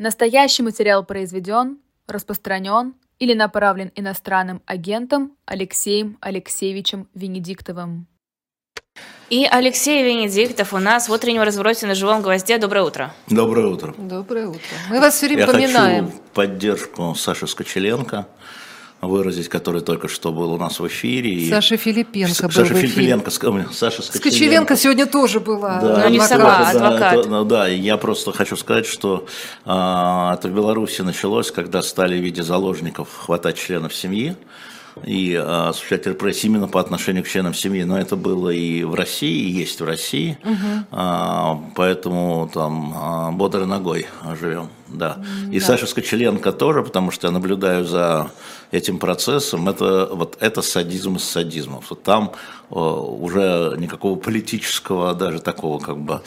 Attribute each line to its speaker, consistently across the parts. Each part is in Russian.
Speaker 1: Настоящий материал произведен, распространен или направлен иностранным агентом Алексеем Алексеевичем Венедиктовым.
Speaker 2: И Алексей Венедиктов у нас в утреннем развороте на живом гвозде. Доброе утро.
Speaker 3: Доброе утро.
Speaker 4: Доброе утро. Мы вас все время
Speaker 3: Я
Speaker 4: поминаем.
Speaker 3: хочу поддержку Саши Скочеленко выразить, который только что был у нас в эфире.
Speaker 4: Саша Филипенко был
Speaker 3: Саша
Speaker 4: в эфире.
Speaker 3: Филипенко, Саша Скочеленко.
Speaker 4: Скочеленко сегодня тоже была.
Speaker 3: Да,
Speaker 2: Ну, не сама,
Speaker 3: да,
Speaker 2: адвокат.
Speaker 3: это- ну, да, и я просто хочу сказать, что а, это в Беларуси началось, когда стали в виде заложников хватать членов семьи и а, осуществлять репрессии именно по отношению к членам семьи. Но это было и в России, и есть в России. А, поэтому там а, бодрой ногой живем. Да. И Саша Скочеленко тоже, потому что я наблюдаю за этим процессом, это вот это садизм из садизмов. Вот там э, уже никакого политического, даже такого как бы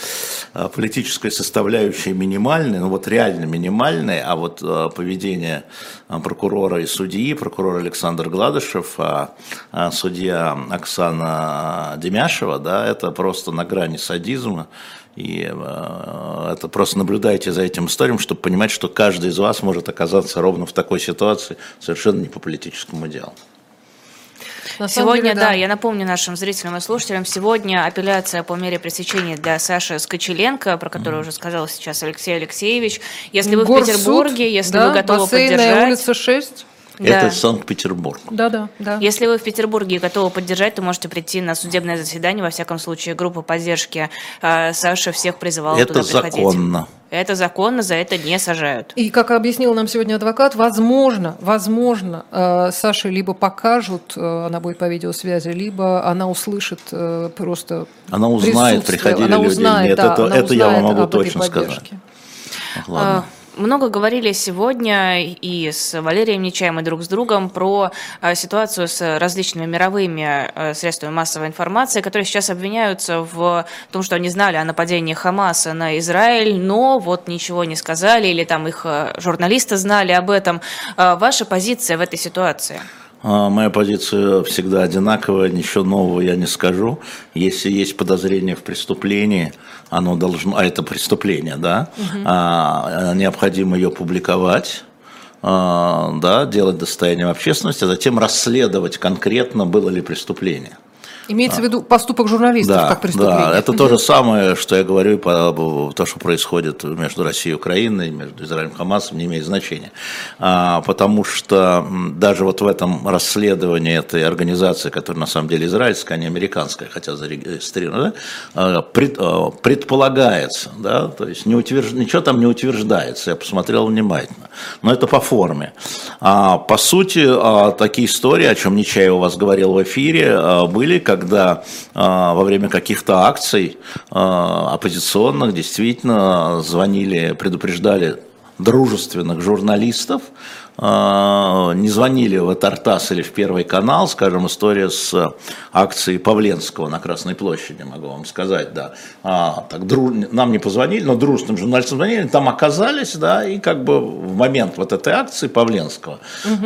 Speaker 3: э, политической составляющей минимальной, ну вот реально минимальной, а вот э, поведение прокурора и судьи, прокурор Александр Гладышев, а, а судья Оксана Демяшева, да, это просто на грани садизма. И э, это просто наблюдайте за этим историем, чтобы понимать, что каждый из вас может оказаться ровно в такой ситуации, совершенно не по политическому делу.
Speaker 4: На
Speaker 2: Сегодня,
Speaker 4: деле,
Speaker 2: да, я напомню нашим зрителям и слушателям, сегодня апелляция по мере пресечения для Саши Скочеленко, про которую уже сказал сейчас Алексей Алексеевич. Если вы в
Speaker 4: Горсуд,
Speaker 2: Петербурге, если
Speaker 4: да,
Speaker 2: вы готовы поддержать...
Speaker 4: улица 6.
Speaker 2: Да.
Speaker 3: Это Санкт-Петербург.
Speaker 4: Да, да, да.
Speaker 2: Если вы в Петербурге и готовы поддержать, то можете прийти на судебное заседание. Во всяком случае, группа поддержки э, Саши всех призывала
Speaker 3: Это
Speaker 2: туда приходить.
Speaker 3: законно.
Speaker 2: Это законно, за это не сажают.
Speaker 4: И, как объяснил нам сегодня адвокат, возможно, возможно, э, Саше либо покажут, э, она будет по видеосвязи, либо она услышит э, просто
Speaker 3: Она узнает, приходили
Speaker 4: она
Speaker 3: люди
Speaker 4: узнает,
Speaker 3: нет.
Speaker 4: да,
Speaker 3: Это-
Speaker 4: она
Speaker 3: это я вам
Speaker 4: узнает
Speaker 3: могу точно сказать.
Speaker 4: поддержке.
Speaker 3: Ладно.
Speaker 2: А, Много говорили сегодня и с Валерием Нечаем, и друг с другом про а, ситуацию с различными мировыми а, средствами массовой информации, которые сейчас обвиняются в том, что они знали о нападении Хамаса на Израиль, но вот ничего не сказали, или там их а, журналисты знали об этом. Ваша позиция в этой ситуации?
Speaker 3: А, Моя позиция всегда одинаковая, ничего нового я не скажу. Если есть подозрение в преступлении, оно должно, а это преступление, да, а, необходимо ее публиковать. а, Да, делать достоянием общественности, а затем расследовать конкретно, было ли преступление.
Speaker 4: Имеется в виду поступок журналистов
Speaker 3: Да,
Speaker 4: как преступление.
Speaker 3: да, это то же самое, что я говорю по то, что происходит между Россией и Украиной, между Израилем и Хамасом, не имеет значения. А, потому что даже вот в этом расследовании этой организации, которая на самом деле израильская, а не американская, хотя зарегистрирована, да, а, пред- а, предполагается, да, то есть не утвержд- ничего там не утверждается, я посмотрел внимательно, но это по форме. А, по сути, а, такие истории, о чем Нечаев у вас говорил в эфире, а, были, когда а, во время каких-то акций а, оппозиционных действительно звонили, предупреждали дружественных журналистов, не звонили в Тартас или в Первый канал, скажем, история с акцией Павленского на Красной площади, могу вам сказать, да. А, так, дру- нам не позвонили, но дружественным журналистам звонили, там оказались, да, и как бы в момент вот этой акции Павленского,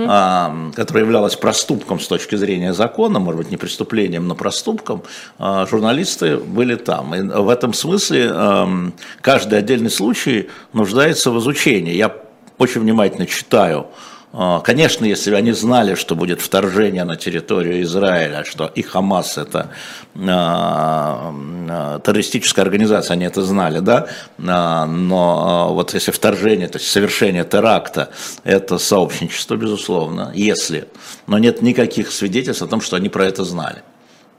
Speaker 3: а, которая являлась проступком с точки зрения закона, может быть, не преступлением, но проступком, а, журналисты были там. И в этом смысле ам, каждый отдельный случай нуждается в изучении. Я очень внимательно читаю. А, Конечно, если они знали, что будет вторжение на территорию Израиля, что и Хамас это а, а, террористическая организация, они это знали, да, но вот если вторжение, то есть совершение теракта, это сообщничество, безусловно, если, но нет никаких свидетельств о том, что они про это знали,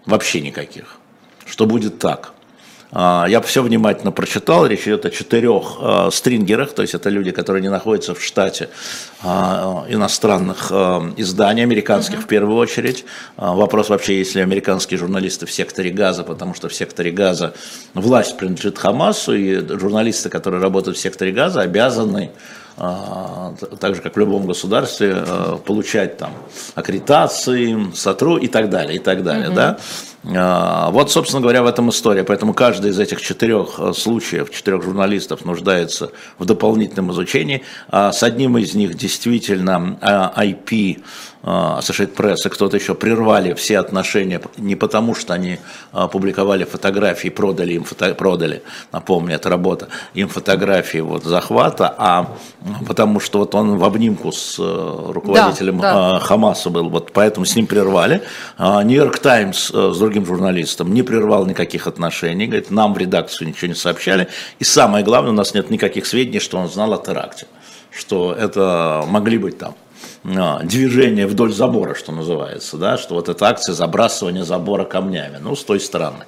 Speaker 3: вообще никаких, что будет так. А, Я все внимательно прочитал, речь идет о четырех а, стрингерах, то есть это люди, которые не находятся в штате а, иностранных изданий, американских в первую очередь. Вопрос вообще, есть ли американские журналисты в секторе газа, потому что в секторе газа власть принадлежит Хамасу, и журналисты, которые работают в секторе газа, обязаны так же, как в любом государстве, получать там аккредитации, сотру и так далее, и так далее, да. Вот, собственно говоря, в этом история. Поэтому каждый из этих четырех случаев, четырех журналистов нуждается в дополнительном изучении. С одним из них действительно IP Associated Press и кто-то еще прервали все отношения не потому, что они публиковали фотографии, продали им фото, продали, напомню, это работа, им фотографии вот захвата, а потому что вот он в обнимку с э, руководителем да, да. Хамаса был, вот поэтому с ним прервали. Нью-Йорк Таймс э, с другим журналистом не прервал никаких отношений, говорит, нам в редакцию ничего не сообщали, и самое главное, у нас нет никаких сведений, что он знал о теракте, что это могли быть там а, движение вдоль забора, что называется, да, что вот эта акция забрасывания забора камнями, ну, с той стороны.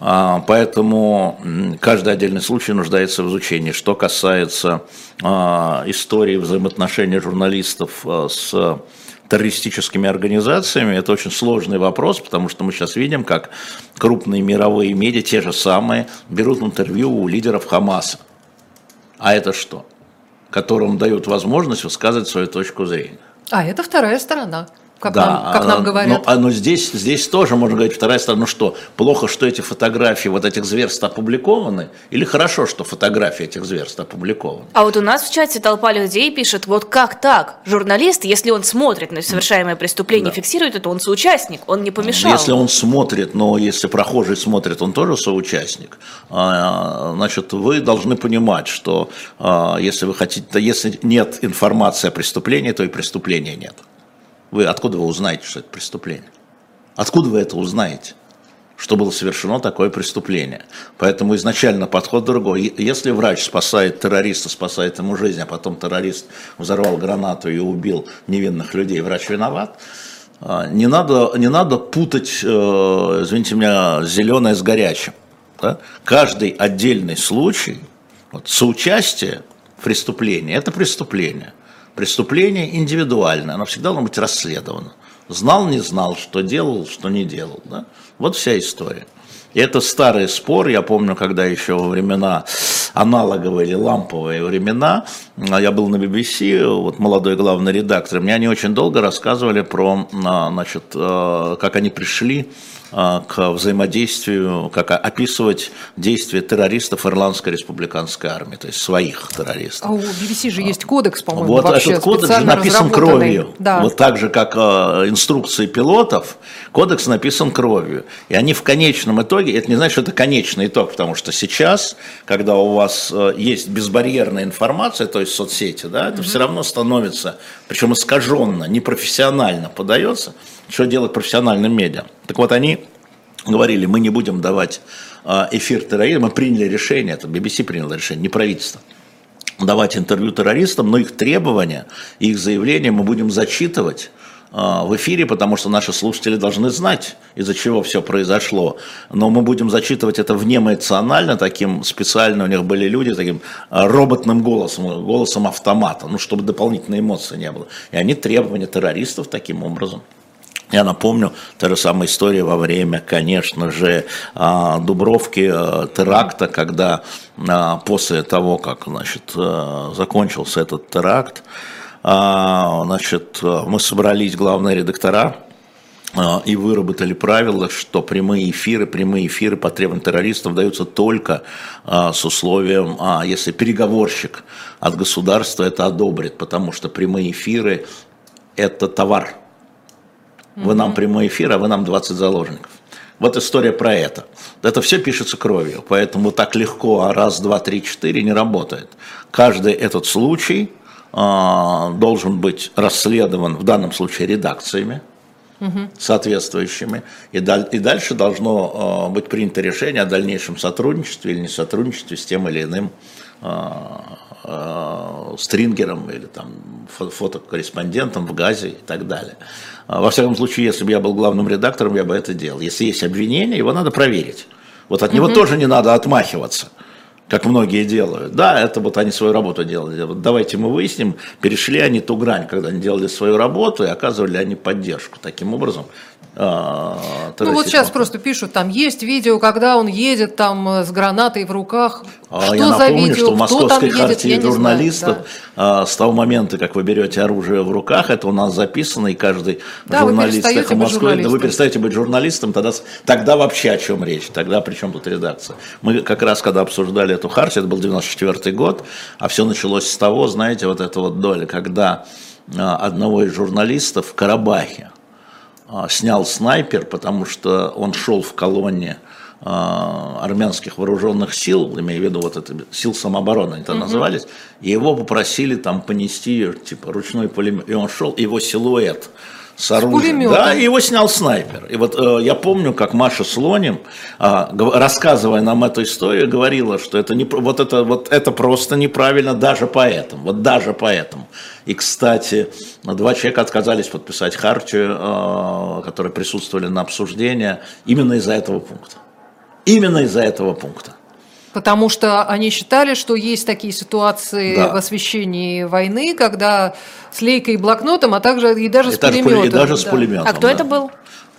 Speaker 3: А, поэтому каждый отдельный случай нуждается в изучении. Что касается а, истории взаимоотношений журналистов с террористическими организациями, это очень сложный вопрос, потому что мы сейчас видим, как крупные мировые медиа, те же самые, берут интервью у лидеров Хамаса. А это что? которым дают возможность высказывать свою точку зрения.
Speaker 4: А это вторая сторона как, да, нам, как нам говорят.
Speaker 3: Но, но здесь, здесь тоже можно говорить вторая сторона, ну что, плохо, что эти фотографии вот этих зверств опубликованы, или хорошо, что фотографии этих зверств опубликованы?
Speaker 2: А вот у нас в чате толпа людей пишет, вот как так? Журналист, если он смотрит на совершаемое преступление, да. фиксирует это, он соучастник, он не помешал.
Speaker 3: Если он смотрит, но если прохожий смотрит, он тоже соучастник. А, значит, вы должны понимать, что а, если вы хотите, если нет информации о преступлении, то и преступления нет. Вы откуда вы узнаете, что это преступление? Откуда вы это узнаете? что было совершено такое преступление. Поэтому изначально подход другой. Если врач спасает террориста, спасает ему жизнь, а потом террорист взорвал гранату и убил невинных людей, врач виноват, а, не надо, не надо путать, э, извините меня, зеленое с горячим. Да? Каждый отдельный случай, вот, соучастие в преступлении – это преступление – Преступление индивидуальное, оно всегда должно быть расследовано. Знал, не знал, что делал, что не делал. Да? Вот вся история. И это старый спор, я помню, когда еще во времена аналоговые или ламповые времена, а я был на BBC, вот молодой главный редактор, мне они очень долго рассказывали про, а, значит, а, как они пришли к взаимодействию, как описывать действия террористов Ирландской республиканской армии, то есть своих террористов.
Speaker 4: А у BBC же есть кодекс, по-моему,
Speaker 3: Вот этот кодекс же написан кровью. Да. Вот так же, как а, инструкции пилотов, кодекс написан кровью. И они в конечном итоге, это не значит, что это конечный итог, потому что сейчас, когда у вас а, есть безбарьерная информация, то есть соцсети, да, это угу. все равно становится, причем искаженно, непрофессионально подается, что делать профессиональным медиа. Так вот, они говорили, мы не будем давать а, эфир терроризма, мы приняли решение, это BBC приняло решение, не правительство, давать интервью террористам, но их требования, их заявления мы будем зачитывать а, в эфире, потому что наши слушатели должны знать, из-за чего все произошло. Но мы будем зачитывать это внеэмоционально, таким специально у них были люди, таким а, роботным голосом, голосом автомата, ну, чтобы дополнительной эмоции не было. И они требования террористов таким образом я напомню, та же самая история во время, конечно же, а, Дубровки, а, теракта, когда а, после того, как значит, закончился этот теракт, значит, мы собрались, главные редактора, и выработали правила, что прямые эфиры, прямые эфиры по требованиям террористов даются только с условием, если переговорщик от государства это одобрит, потому что прямые эфиры – это товар – вы нам прямой эфир, а вы нам 20 заложников. Вот история про это. Это все пишется кровью, поэтому так легко, а раз, два, три, четыре не работает. Каждый этот случай э, должен быть расследован, в данном случае редакциями, угу. соответствующими, и, даль, и дальше должно э, быть принято решение о дальнейшем сотрудничестве или не сотрудничестве с тем или иным э, э, стрингером или там фотокорреспондентом в Газе и так далее. А, во всяком случае, если бы я был главным редактором, я бы это делал. Если есть обвинение, его надо проверить. Вот от него угу. тоже не надо отмахиваться. Как многие делают. Да, это вот они свою работу делали. Вот давайте мы выясним, перешли они ту грань, когда они делали свою работу и оказывали они поддержку. Таким образом,
Speaker 4: а, ну вот сейчас просто пишут, там есть видео, когда он едет там э, с гранатой в руках.
Speaker 3: А что я за напомню, видео, что в московской харте журналистов знаю, да. с того момента, как вы берете оружие в руках, это у нас записано, и каждый да, журналист эхо Москвы, да, вы перестаете быть журналистом, тогда, тогда вообще о чем речь, тогда при чем тут редакция. Мы как раз, когда обсуждали эту хартию, это был 94 год, а все началось с того, знаете, вот эта вот доля, когда а, одного из журналистов в Карабахе, а, снял снайпер, потому что он шел в колонне а, армянских вооруженных сил, имею в виду вот это сил самообороны, это угу. назывались, и его попросили там понести типа ручной пулемет, и он шел, его силуэт с оружием. С да, его снял снайпер. И вот э, я помню, как Маша Слоним, э, рассказывая нам эту историю, говорила, что это, не, вот это, вот это просто неправильно даже поэтому. Вот даже поэтому. И, кстати, два человека отказались подписать хартию, э, которые присутствовали на обсуждении, именно из-за этого пункта. Именно из-за этого пункта.
Speaker 4: Потому что они считали, что есть такие ситуации да. в освещении войны, когда с лейкой и блокнотом, а также и даже и с пулеметом.
Speaker 3: И даже с пулеметом.
Speaker 2: А кто да. это был?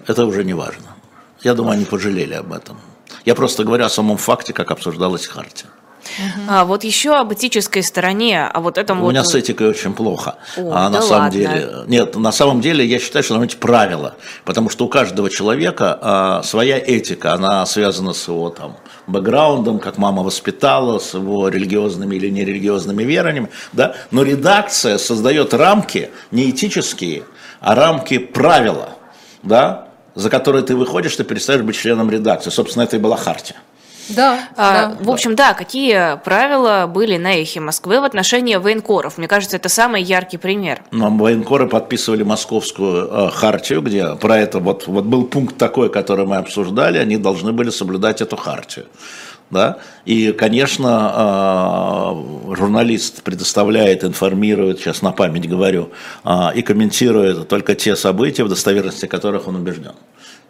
Speaker 3: Это уже не важно. Я думаю, они пожалели об этом. Я просто говорю о самом факте, как обсуждалась Хартия.
Speaker 2: Угу. А вот еще об этической стороне, а вот этом
Speaker 3: У вот... меня с этикой очень плохо. О, а да на самом ладно. деле, нет, на самом деле я считаю, что быть правила, потому что у каждого человека а, своя этика, она связана с его там бэкграундом, как мама воспитала, с его религиозными или нерелигиозными верованиями, да. Но редакция создает рамки не этические, а рамки правила, да, за которые ты выходишь, ты перестаешь быть членом редакции. Собственно, это и была хартия.
Speaker 2: Да, а, да. В общем, да, какие правила были на эхе Москвы в отношении военкоров? Мне кажется, это самый яркий пример.
Speaker 3: Нам военкоры подписывали московскую э, хартию, где про это вот, вот был пункт такой, который мы обсуждали, они должны были соблюдать эту хартию. Да? И, конечно, э, журналист предоставляет, информирует, сейчас на память говорю, э, и комментирует только те события, в достоверности которых он убежден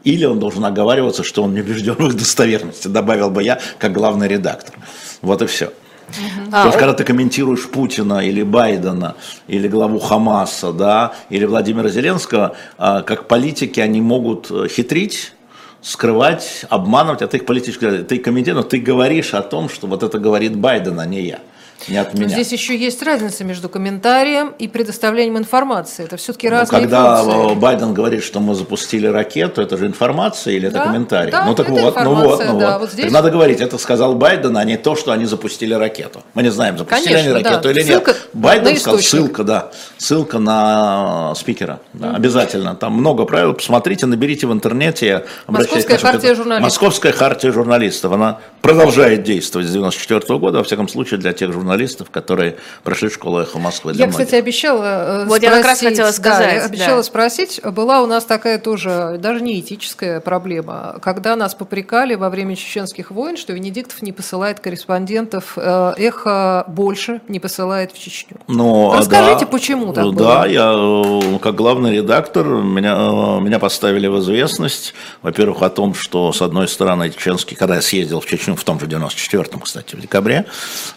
Speaker 3: или он должен оговариваться, что он не убежден в их достоверности, добавил бы я, как главный редактор. Вот и все. Угу. То есть, а, когда ты комментируешь Путина или Байдена, или главу Хамаса, да, или Владимира Зеленского, а, как политики они могут э, хитрить, скрывать, обманывать, а ты их политически, ты комментируешь, но ты говоришь о том, что вот это говорит Байден, а не я не от меня.
Speaker 4: Здесь еще есть разница между комментарием и предоставлением информации. Это все-таки ну, разные
Speaker 3: Когда
Speaker 4: функции.
Speaker 3: Байден говорит, что мы запустили ракету, это же информация или это да, комментарий?
Speaker 4: Да,
Speaker 3: ну так
Speaker 4: это
Speaker 3: вот, ну вот, ну да, вот. вот здесь... надо говорить, это сказал Байден, а не то, что они запустили ракету. Мы не знаем, запустили Конечно, они ракету да. или ссылка нет. Байден сказал, ссылка, да, ссылка на спикера, да, mm обязательно. Там много правил, посмотрите, наберите в интернете.
Speaker 4: Московская хартия журналистов.
Speaker 3: Московская хартия журналистов, она продолжает действовать с 94 года, во всяком случае, для тех журналистов, журналистов, которые прошли школу «Эхо Москвы»
Speaker 4: Я, кстати, обещала
Speaker 2: э, Вот спросить, я как раз хотела сказать. Да,
Speaker 4: я обещала да. спросить, была у нас такая тоже, даже не этическая проблема, когда нас попрекали во время чеченских войн, что Венедиктов не посылает корреспондентов, э, «Эхо» больше не посылает в Чечню.
Speaker 3: Но,
Speaker 4: ну, Расскажите, да, почему так
Speaker 3: да,
Speaker 4: было?
Speaker 3: Да, я э, как главный редактор, меня, меня поставили в известность, во-первых, о том, что, с одной стороны, чеченский, когда я съездил в Чечню в том же 94-м, кстати, в декабре,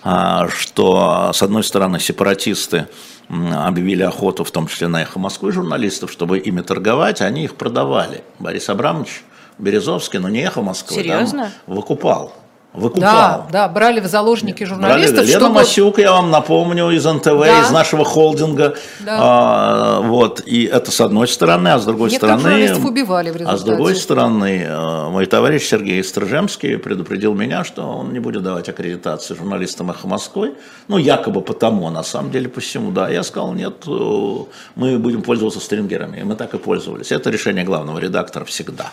Speaker 3: а, что, с одной стороны, сепаратисты объявили охоту, в том числе на «Эхо Москвы» журналистов, чтобы ими торговать, они их продавали. Борис Абрамович Березовский, но не «Эхо Москвы»,
Speaker 2: Серьезно?
Speaker 3: Да, выкупал выкупал.
Speaker 4: Да, да, брали в заложники журналистов. Брали.
Speaker 3: Лена чтобы... Масюк, я вам напомню, из НТВ, да. из нашего холдинга. Да. А, вот, и это с одной стороны, а с другой Некоторых стороны...
Speaker 4: убивали в результате.
Speaker 3: А с другой стороны, э, мой товарищ Сергей Стржемский предупредил меня, что он не будет давать аккредитации журналистам «Эхо Москвы». Ну, якобы потому, а на самом деле посему, да. Я сказал, нет, э, мы будем пользоваться стрингерами. И мы так и пользовались. Это решение главного редактора всегда.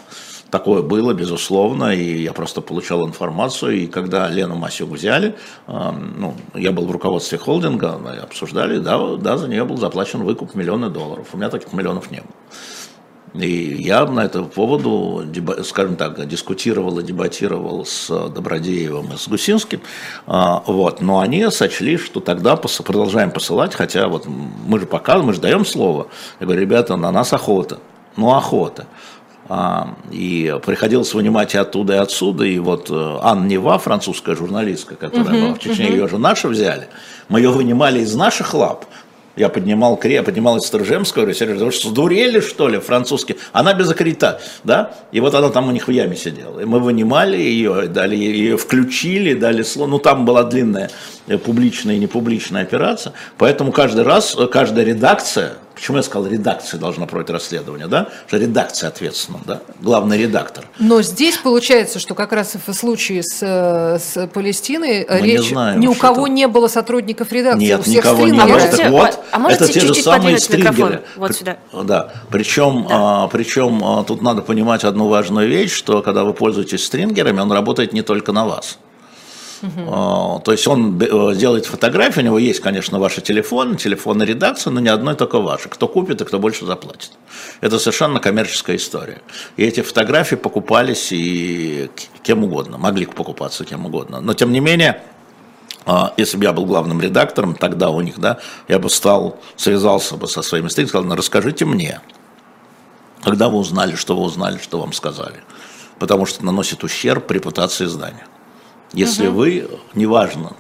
Speaker 3: Такое было, безусловно, и я просто получал информацию, и когда Лену Масюк взяли, ну, я был в руководстве холдинга, обсуждали, да, да, за нее был заплачен выкуп миллиона долларов. У меня таких миллионов не было. И я на этом поводу, скажем так, дискутировал и дебатировал с Добродеевым и с Гусинским, а, вот, но они сочли, что тогда продолжаем посылать, хотя вот мы же показываем, мы же даем слово. Я говорю, ребята, на нас охота, ну охота. А, и приходилось вынимать и оттуда, и отсюда. И вот э, Анна Нева, французская журналистка, которая uh-huh, была в Чечне, uh-huh. ее же наши взяли. Мы ее вынимали из наших лап. Я поднимал кре, поднимал из Сторжемского, говорю, Сережа, вы что, сдурели, что ли, французский? Она без аккредита, да? И вот она там у них в яме сидела. И мы вынимали ее, дали ее включили, дали слово. Ну, там была длинная э, публичная и непубличная операция. Поэтому каждый раз, э, каждая редакция, Почему я сказал, редакция должна проводить расследование, да? Что редакция ответственна, да? Главный редактор.
Speaker 4: Но здесь получается, что как раз в случае с, с Палестиной Мы речь знаем, ни у кого это... не было сотрудников редакции.
Speaker 3: Нет, у всех никого не было. А вот,
Speaker 2: а можете
Speaker 3: это те же самые стрингеры.
Speaker 2: Вот сюда.
Speaker 3: Да, причем, да. А, причем а, тут надо понимать одну важную вещь, что когда вы пользуетесь стрингерами, он работает не только на вас. Угу. То есть он э, делает фотографии, у него есть, конечно, ваши телефоны, телефоны редакции, но ни одной только ваши. Кто купит и кто больше заплатит. Это совершенно коммерческая история. И эти фотографии покупались и кем угодно, могли покупаться кем угодно. Но тем не менее, а, если бы я был главным редактором тогда у них, да, я бы стал, связался бы со своими студентами, сказал, ну расскажите мне, когда вы узнали, что вы узнали, что вам сказали. Потому что наносит ущерб репутации здания. Если угу. вы, неважно,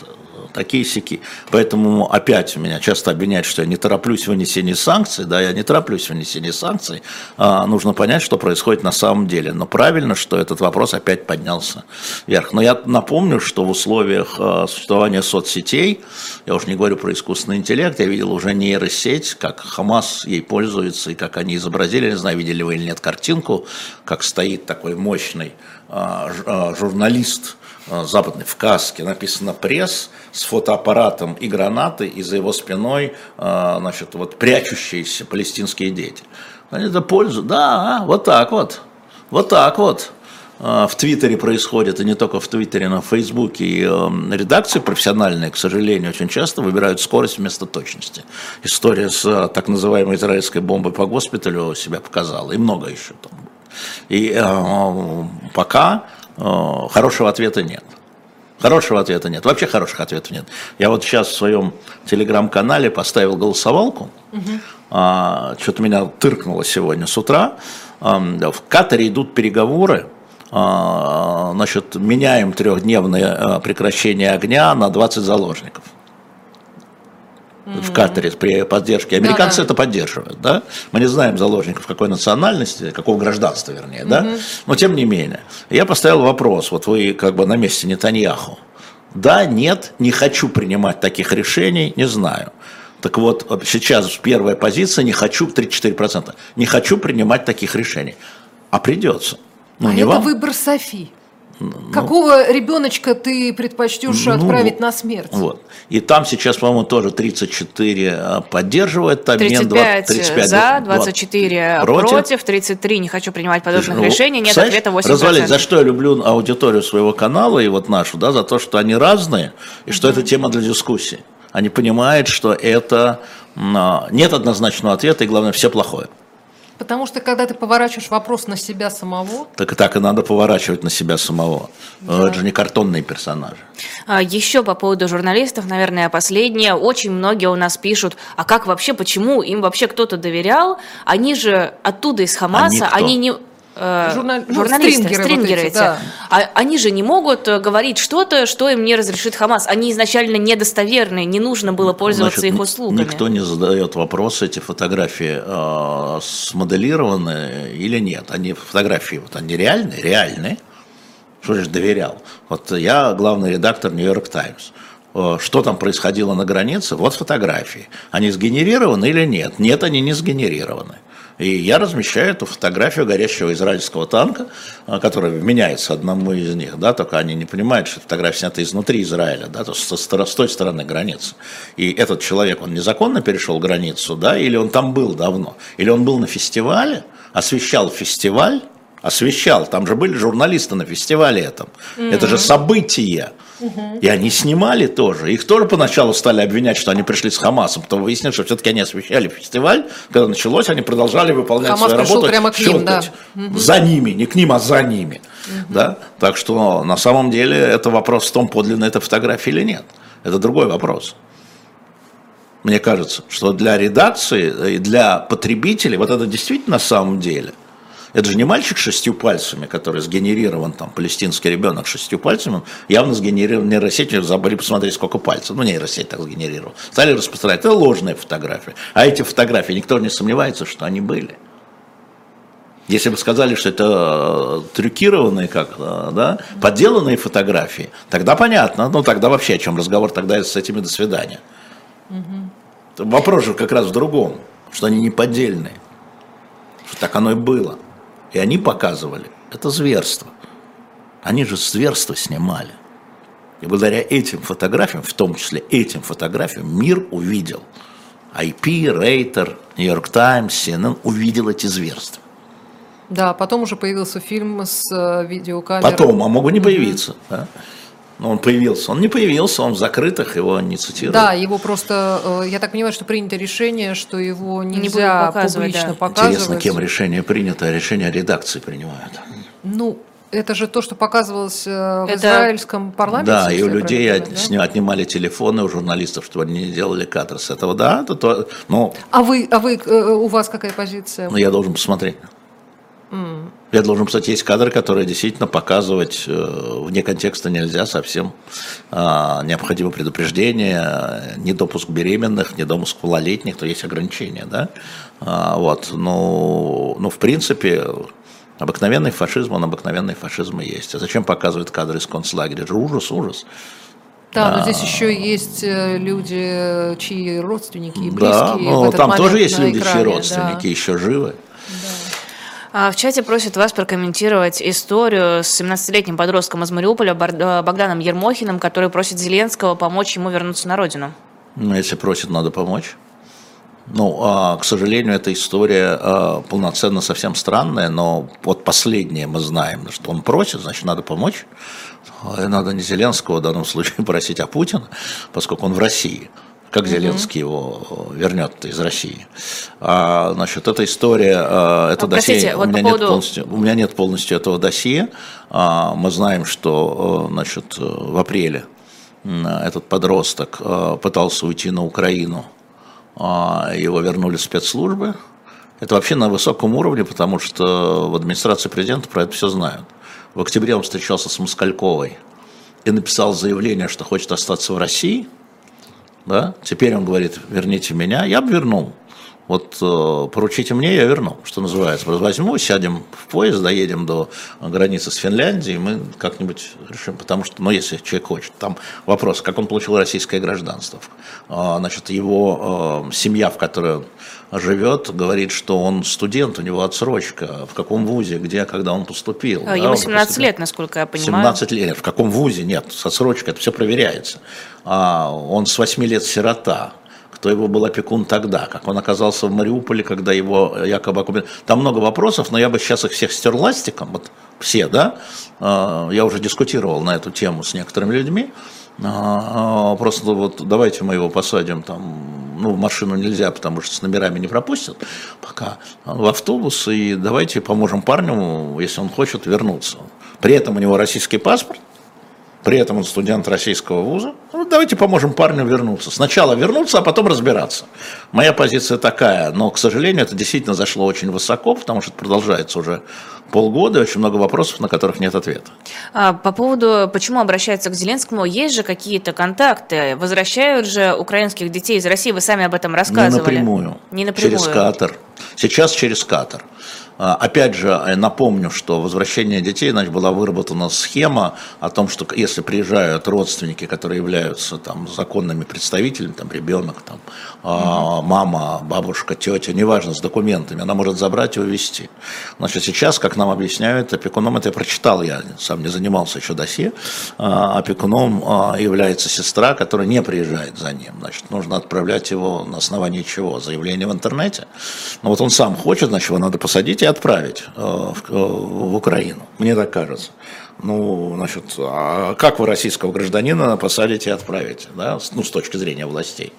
Speaker 3: такие сики. Поэтому опять меня часто обвиняют, что я не тороплюсь в вынесении санкций. Да, я не тороплюсь в вынесении санкций. А, нужно понять, что происходит на самом деле. Но правильно, что этот вопрос опять поднялся вверх. Но я напомню, что в условиях а, существования соцсетей, я уже не говорю про искусственный интеллект, я видел уже нейросеть, как Хамас ей пользуется и как они изобразили, не знаю, видели вы или нет картинку, как стоит такой мощный а, а журналист, Э, западный, в каске, написано «пресс» с фотоаппаратом и гранатой, и за его спиной, э, значит, вот прячущиеся палестинские дети. Они это пользуют, да, вот так вот, вот так вот э, в Твиттере происходит, и не только в Твиттере, но в Фейсбуке. И редакции профессиональные, к сожалению, очень часто выбирают скорость вместо точности. История с так называемой израильской бомбой по госпиталю себя показала, и много еще там. И э, пока хорошего ответа нет. Хорошего ответа нет. Вообще хороших ответов нет. Я вот сейчас в своем телеграм-канале поставил голосовалку. Угу. А, что-то меня тыркнуло сегодня с утра. В Катаре идут переговоры. А, значит, меняем трехдневное э, прекращение огня на 20 заложников в Катаре при поддержке. Американцы да, да. это поддерживают, да? Мы не знаем заложников какой национальности, какого гражданства, вернее, да? Но тем не менее. Я поставил вопрос, вот вы как бы на месте Нетаньяху. Да, нет, не хочу принимать таких решений, не знаю. Так вот, сейчас первая позиция, не хочу, 34%, не хочу принимать таких решений. А придется.
Speaker 4: Ну, а не это вам. выбор Софи. Ну, Какого ребеночка ты предпочтешь ну, отправить на смерть?
Speaker 3: Вот. И там сейчас, по-моему, тоже 34 а, поддерживает обмен,
Speaker 2: 35, 35 за, 24 против. против, 33 не хочу принимать подобных ну, решений, нет Кстати, ответа 8%. Развалить,
Speaker 3: за что я люблю аудиторию своего канала и вот нашу, да, за то, что они разные, и что mm-hmm. это тема для дискуссии. Они понимают, что это а, нет однозначного ответа, и главное, все плохое.
Speaker 4: Потому что когда ты поворачиваешь вопрос на себя самого...
Speaker 3: Так и так и надо поворачивать на себя самого. Да. Это же не картонные персонажи.
Speaker 2: А, еще по поводу журналистов, наверное, последнее. Очень многие у нас пишут, а как вообще, почему им вообще кто-то доверял? Они же оттуда из Хамаса, они, они не э, Журнал... Ну, журналисты, стрингеры, стрингеры вот эти, эти. Да. А, они же не могут э, говорить что-то, что им не разрешит Хамас. Они изначально недостоверные, не нужно было пользоваться Значит, их услугами.
Speaker 3: Никто не задает вопрос, эти фотографии э, смоделированы или нет. Они фотографии, вот они реальные, реальные. Что же доверял? Вот я главный редактор Нью-Йорк Таймс э, что там происходило на границе, вот фотографии. Они сгенерированы или нет? Нет, они не сгенерированы. И я размещаю эту фотографию горящего израильского танка, а, который вменяется одному из них, да, только они не понимают, что фотография снята изнутри Израиля, да, то есть с той стороны границы. И этот человек, он незаконно перешел границу, да, или он там был давно, или он был на фестивале, освещал фестиваль, освещал, там же были журналисты на фестивале этом, mm-hmm. это же событие. Угу. И они снимали тоже. Их тоже поначалу стали обвинять, что они пришли с Хамасом. Потом выяснилось, что все-таки они освещали фестиваль. Когда началось, они продолжали выполнять Хамас свою работу.
Speaker 4: прямо к ним, да.
Speaker 3: Угу. За ними, не к ним, а за ними. Угу. Да? Так что на самом деле это вопрос в том, подлинно эта фотография или нет. Это другой вопрос. Мне кажется, что для редакции и для потребителей вот это действительно на самом деле – Это же не мальчик с шестью пальцами, который сгенерирован, там, палестинский ребенок шестью пальцами, явно сгенерирован нейросетью, забыли посмотреть, сколько пальцев. Ну, нейросеть так сгенерировал. Стали распространять. Это ложные фотографии. А эти фотографии, никто не сомневается, что они были. Если бы сказали, что это э, трюкированные, как, э, да, подделанные фотографии, тогда понятно. Ну, тогда вообще о чем разговор, тогда с этими до свидания. Угу. Вопрос же как раз в другом, что они не поддельные. Что так оно и было. И они показывали. Это зверство. Они же зверство снимали. И благодаря этим фотографиям, в том числе этим фотографиям, мир увидел. IP, Рейтер, Нью-Йорк Таймс, CNN увидел эти зверства.
Speaker 4: Да, потом уже появился фильм с э, видеокамерой.
Speaker 3: Потом, а могу не появиться. Mm-hmm. Да? Но он появился. Он не появился, он в закрытых, его не цитируют.
Speaker 4: Да, его просто, э, я так понимаю, что принято решение, что его нельзя не показывать, публично да. показывать.
Speaker 3: Интересно, кем решение принято, а решение редакции принимают.
Speaker 4: Ну, это же то, что показывалось э, в это... израильском парламенте.
Speaker 3: Да, и у людей от, да? отнимали телефоны у журналистов, чтобы они не делали кадр с этого. Да, это то. Но...
Speaker 4: А вы, а вы, у вас какая позиция?
Speaker 3: Ну, я должен посмотреть. Mm. Я должен, кстати, есть кадры, которые действительно показывать э, вне контекста нельзя совсем. А, необходимо предупреждение, недопуск беременных, недопуск малолетних, то есть ограничения, да. А, вот, ну, ну, в принципе, обыкновенный фашизм, он обыкновенный фашизм и есть. А зачем показывают кадры из концлагеря? Это же ужас, ужас.
Speaker 4: Да, но здесь еще есть э, люди, чьи родственники и близкие. Да,
Speaker 3: ну, там тоже есть люди, экране, чьи родственники да. еще живы.
Speaker 2: А, в чате просят вас прокомментировать историю с 17-летним подростком из Мариуполя э, Богданом Ермохиным, который просит Зеленского помочь ему вернуться на родину.
Speaker 3: Ну, если просит, надо помочь. Ну, а, к сожалению, эта история а, полноценно совсем странная, но вот последнее мы знаем, что он просит, значит, надо помочь. Надо не Зеленского в данном случае просить, а Путина, поскольку он в России как Зеленский его вернет из России. А, значит, эта история, а, это а, досье, простите, у, вот меня по поводу... нет полностью, у меня нет полностью этого досье. А, мы знаем, что значит, в апреле этот подросток пытался уйти на Украину, его вернули спецслужбы. Это вообще на высоком уровне, потому что в администрации президента про это все знают. В октябре он встречался с Москальковой и написал заявление, что хочет остаться в России – да, теперь он говорит, верните меня, я бы вернул. Вот э, поручите мне, я верну, что называется. Возьму, сядем в поезд, доедем до границы с Финляндией, мы как-нибудь решим, потому что, ну, если человек хочет. Там вопрос, как он получил российское гражданство. Э, значит, его э, семья, в которой живет, говорит, что он студент, у него отсрочка, в каком вузе, где, когда он поступил.
Speaker 2: А, ему да, 17 поступил. лет, насколько я понимаю.
Speaker 3: 17 лет, в каком вузе, нет, с отсрочкой, это все проверяется. А, он с 8 лет сирота кто его был опекун тогда, как он оказался в Мариуполе, когда его якобы оккупировали. Там много вопросов, но я бы сейчас их всех стер ластиком, вот все, да, а, я уже дискутировал на эту тему с некоторыми людьми, просто вот давайте мы его посадим там, ну, в машину нельзя, потому что с номерами не пропустят. Пока, в автобус, и давайте поможем парню, если он хочет, вернуться. При этом у него российский паспорт, при этом он студент российского вуза. Ну, давайте поможем парню вернуться. Сначала вернуться, а потом разбираться. Моя позиция такая, но, к сожалению, это действительно зашло очень высоко, потому что это продолжается уже полгода, и очень много вопросов, на которых нет ответа.
Speaker 2: А, по поводу, почему обращаются к Зеленскому, есть же какие-то контакты? Возвращают же украинских детей из России, вы сами об этом рассказывали. Не
Speaker 3: напрямую. Не напрямую. Через Катар. Сейчас через Катар. А, опять же, э, напомню, что возвращение детей, значит, была выработана схема о том, что если приезжают родственники, которые являются там законными представителями, там ребенок, там угу. мама, бабушка, тетя, неважно, с документами, она может забрать и увезти. Значит, сейчас, как нам объясняют, опекуном, это я прочитал, я сам не занимался еще досье, а, опекуном является сестра, которая не приезжает за ним. Значит, нужно отправлять его на основании чего? Заявление в интернете. Но вот он сам хочет, значит, его надо посадить и отправить э, в, Украину, мне так кажется. Ну, значит, а как вы российского гражданина посадите и отправите, да, ну, с точки зрения властей?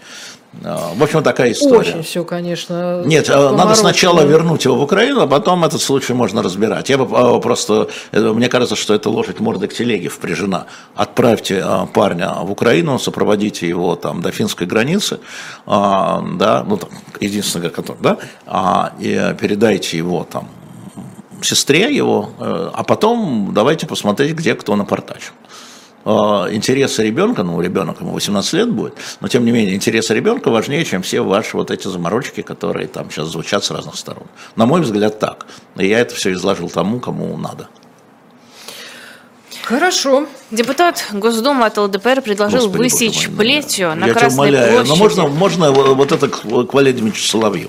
Speaker 3: А, в общем, такая история.
Speaker 4: Очень все, конечно.
Speaker 3: Нет, э, надо сначала вернуть его в Украину, а потом этот случай можно разбирать. Я бы просто, мне кажется, что это лошадь мордой к телеге впряжена. Отправьте парня в Украину, сопроводите его там до финской границы, да, ну там единственное, который, да, и передайте его там сестре его, э, а потом давайте посмотреть, где кто напортачил. Э, интересы ребенка, ну, ребенок ему 18 лет будет, но тем не менее, интересы ребенка важнее, чем все ваши вот эти заморочки, которые там сейчас звучат с разных сторон. На мой взгляд, так. И я это все изложил тому, кому надо.
Speaker 4: Хорошо.
Speaker 2: Депутат Госдумы от ЛДПР предложил
Speaker 3: Господи,
Speaker 2: высечь
Speaker 3: мой,
Speaker 2: плетью на
Speaker 3: Я тебя
Speaker 2: Красной
Speaker 3: умоляю,
Speaker 2: площади.
Speaker 3: но можно, можно вот это к к Валерию Соловью.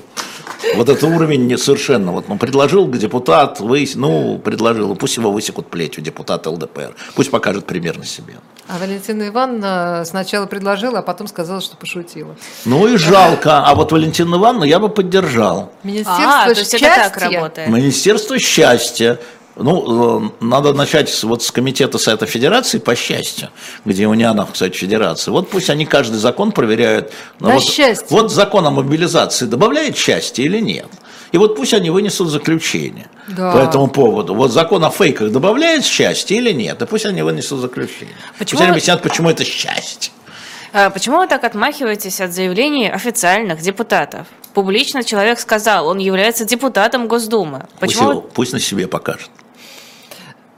Speaker 3: Вот это уровень не совершенно. Вот он предложил депутат, вы, ну, предложил, пусть его высекут плетью депутат ЛДПР. Пусть покажет пример на себе.
Speaker 4: А Валентина Ивановна сначала предложила, а потом сказала, что пошутила.
Speaker 3: Ну и жалко. А вот Валентина Ивановна я бы поддержал.
Speaker 4: Министерство
Speaker 2: А, то есть это
Speaker 4: счастья.
Speaker 2: так работает.
Speaker 3: Министерство счастья. Ну, э, надо начать вот с комитета Совета Федерации по счастью, где у Нианов, кстати, Федерации. Вот пусть они каждый закон проверяют.
Speaker 4: На
Speaker 3: вот,
Speaker 4: счастье.
Speaker 3: Вот закон о мобилизации добавляет счастье или нет? И вот пусть они вынесут заключение
Speaker 4: Да.
Speaker 3: по этому поводу. Вот закон о фейках добавляет счастье или нет? И пусть они вынесут заключение.
Speaker 2: Почему-
Speaker 3: Пусть они объяснят, почему это счастье.
Speaker 2: А Почему вы так отмахиваетесь от заявлений официальных депутатов? Публично человек сказал, он является депутатом Госдумы.
Speaker 3: Пусть,
Speaker 2: Почему
Speaker 3: его-
Speaker 2: вы-
Speaker 3: пусть на себе покажет.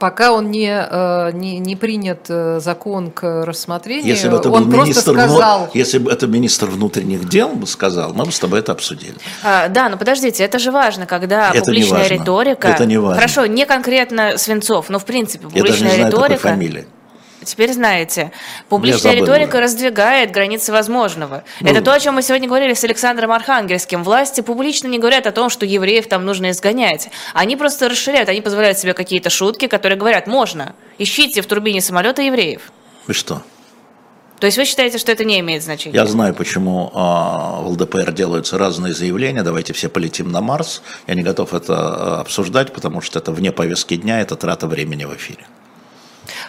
Speaker 4: Пока он не, э, не, не принят э, закон к рассмотрению,
Speaker 3: Если бы это был
Speaker 4: он просто
Speaker 3: министр, вну-
Speaker 4: сказал,
Speaker 3: если бы это министр внутренних дел бы сказал, мы бы с тобой это обсудили.
Speaker 2: А, да, но подождите, это же важно, когда
Speaker 3: Это не
Speaker 2: публичная
Speaker 3: важно.
Speaker 2: риторика.
Speaker 3: Это не важно.
Speaker 2: Хорошо, не конкретно Свинцов, но в принципе
Speaker 3: Я даже
Speaker 2: публичная
Speaker 3: не знаю такой
Speaker 2: риторика.
Speaker 3: фамилии.
Speaker 2: Теперь знаете, публичная риторика
Speaker 3: уже.
Speaker 2: раздвигает границы возможного.
Speaker 3: Ну,
Speaker 2: Это то, о чем мы сегодня говорили с Александром Архангельским. Власти публично не говорят о том, что евреев там нужно изгонять. Они просто расширяют, они позволяют себе какие-то шутки, которые говорят, можно, ищите в турбине самолета евреев.
Speaker 3: Вы что?
Speaker 2: То есть вы считаете, что это не имеет значения?
Speaker 3: Я знаю, почему а, в ЛДПР делаются разные заявления. Давайте все полетим на Марс. Я не готов это а, обсуждать, потому что это вне повестки дня, это трата времени в эфире.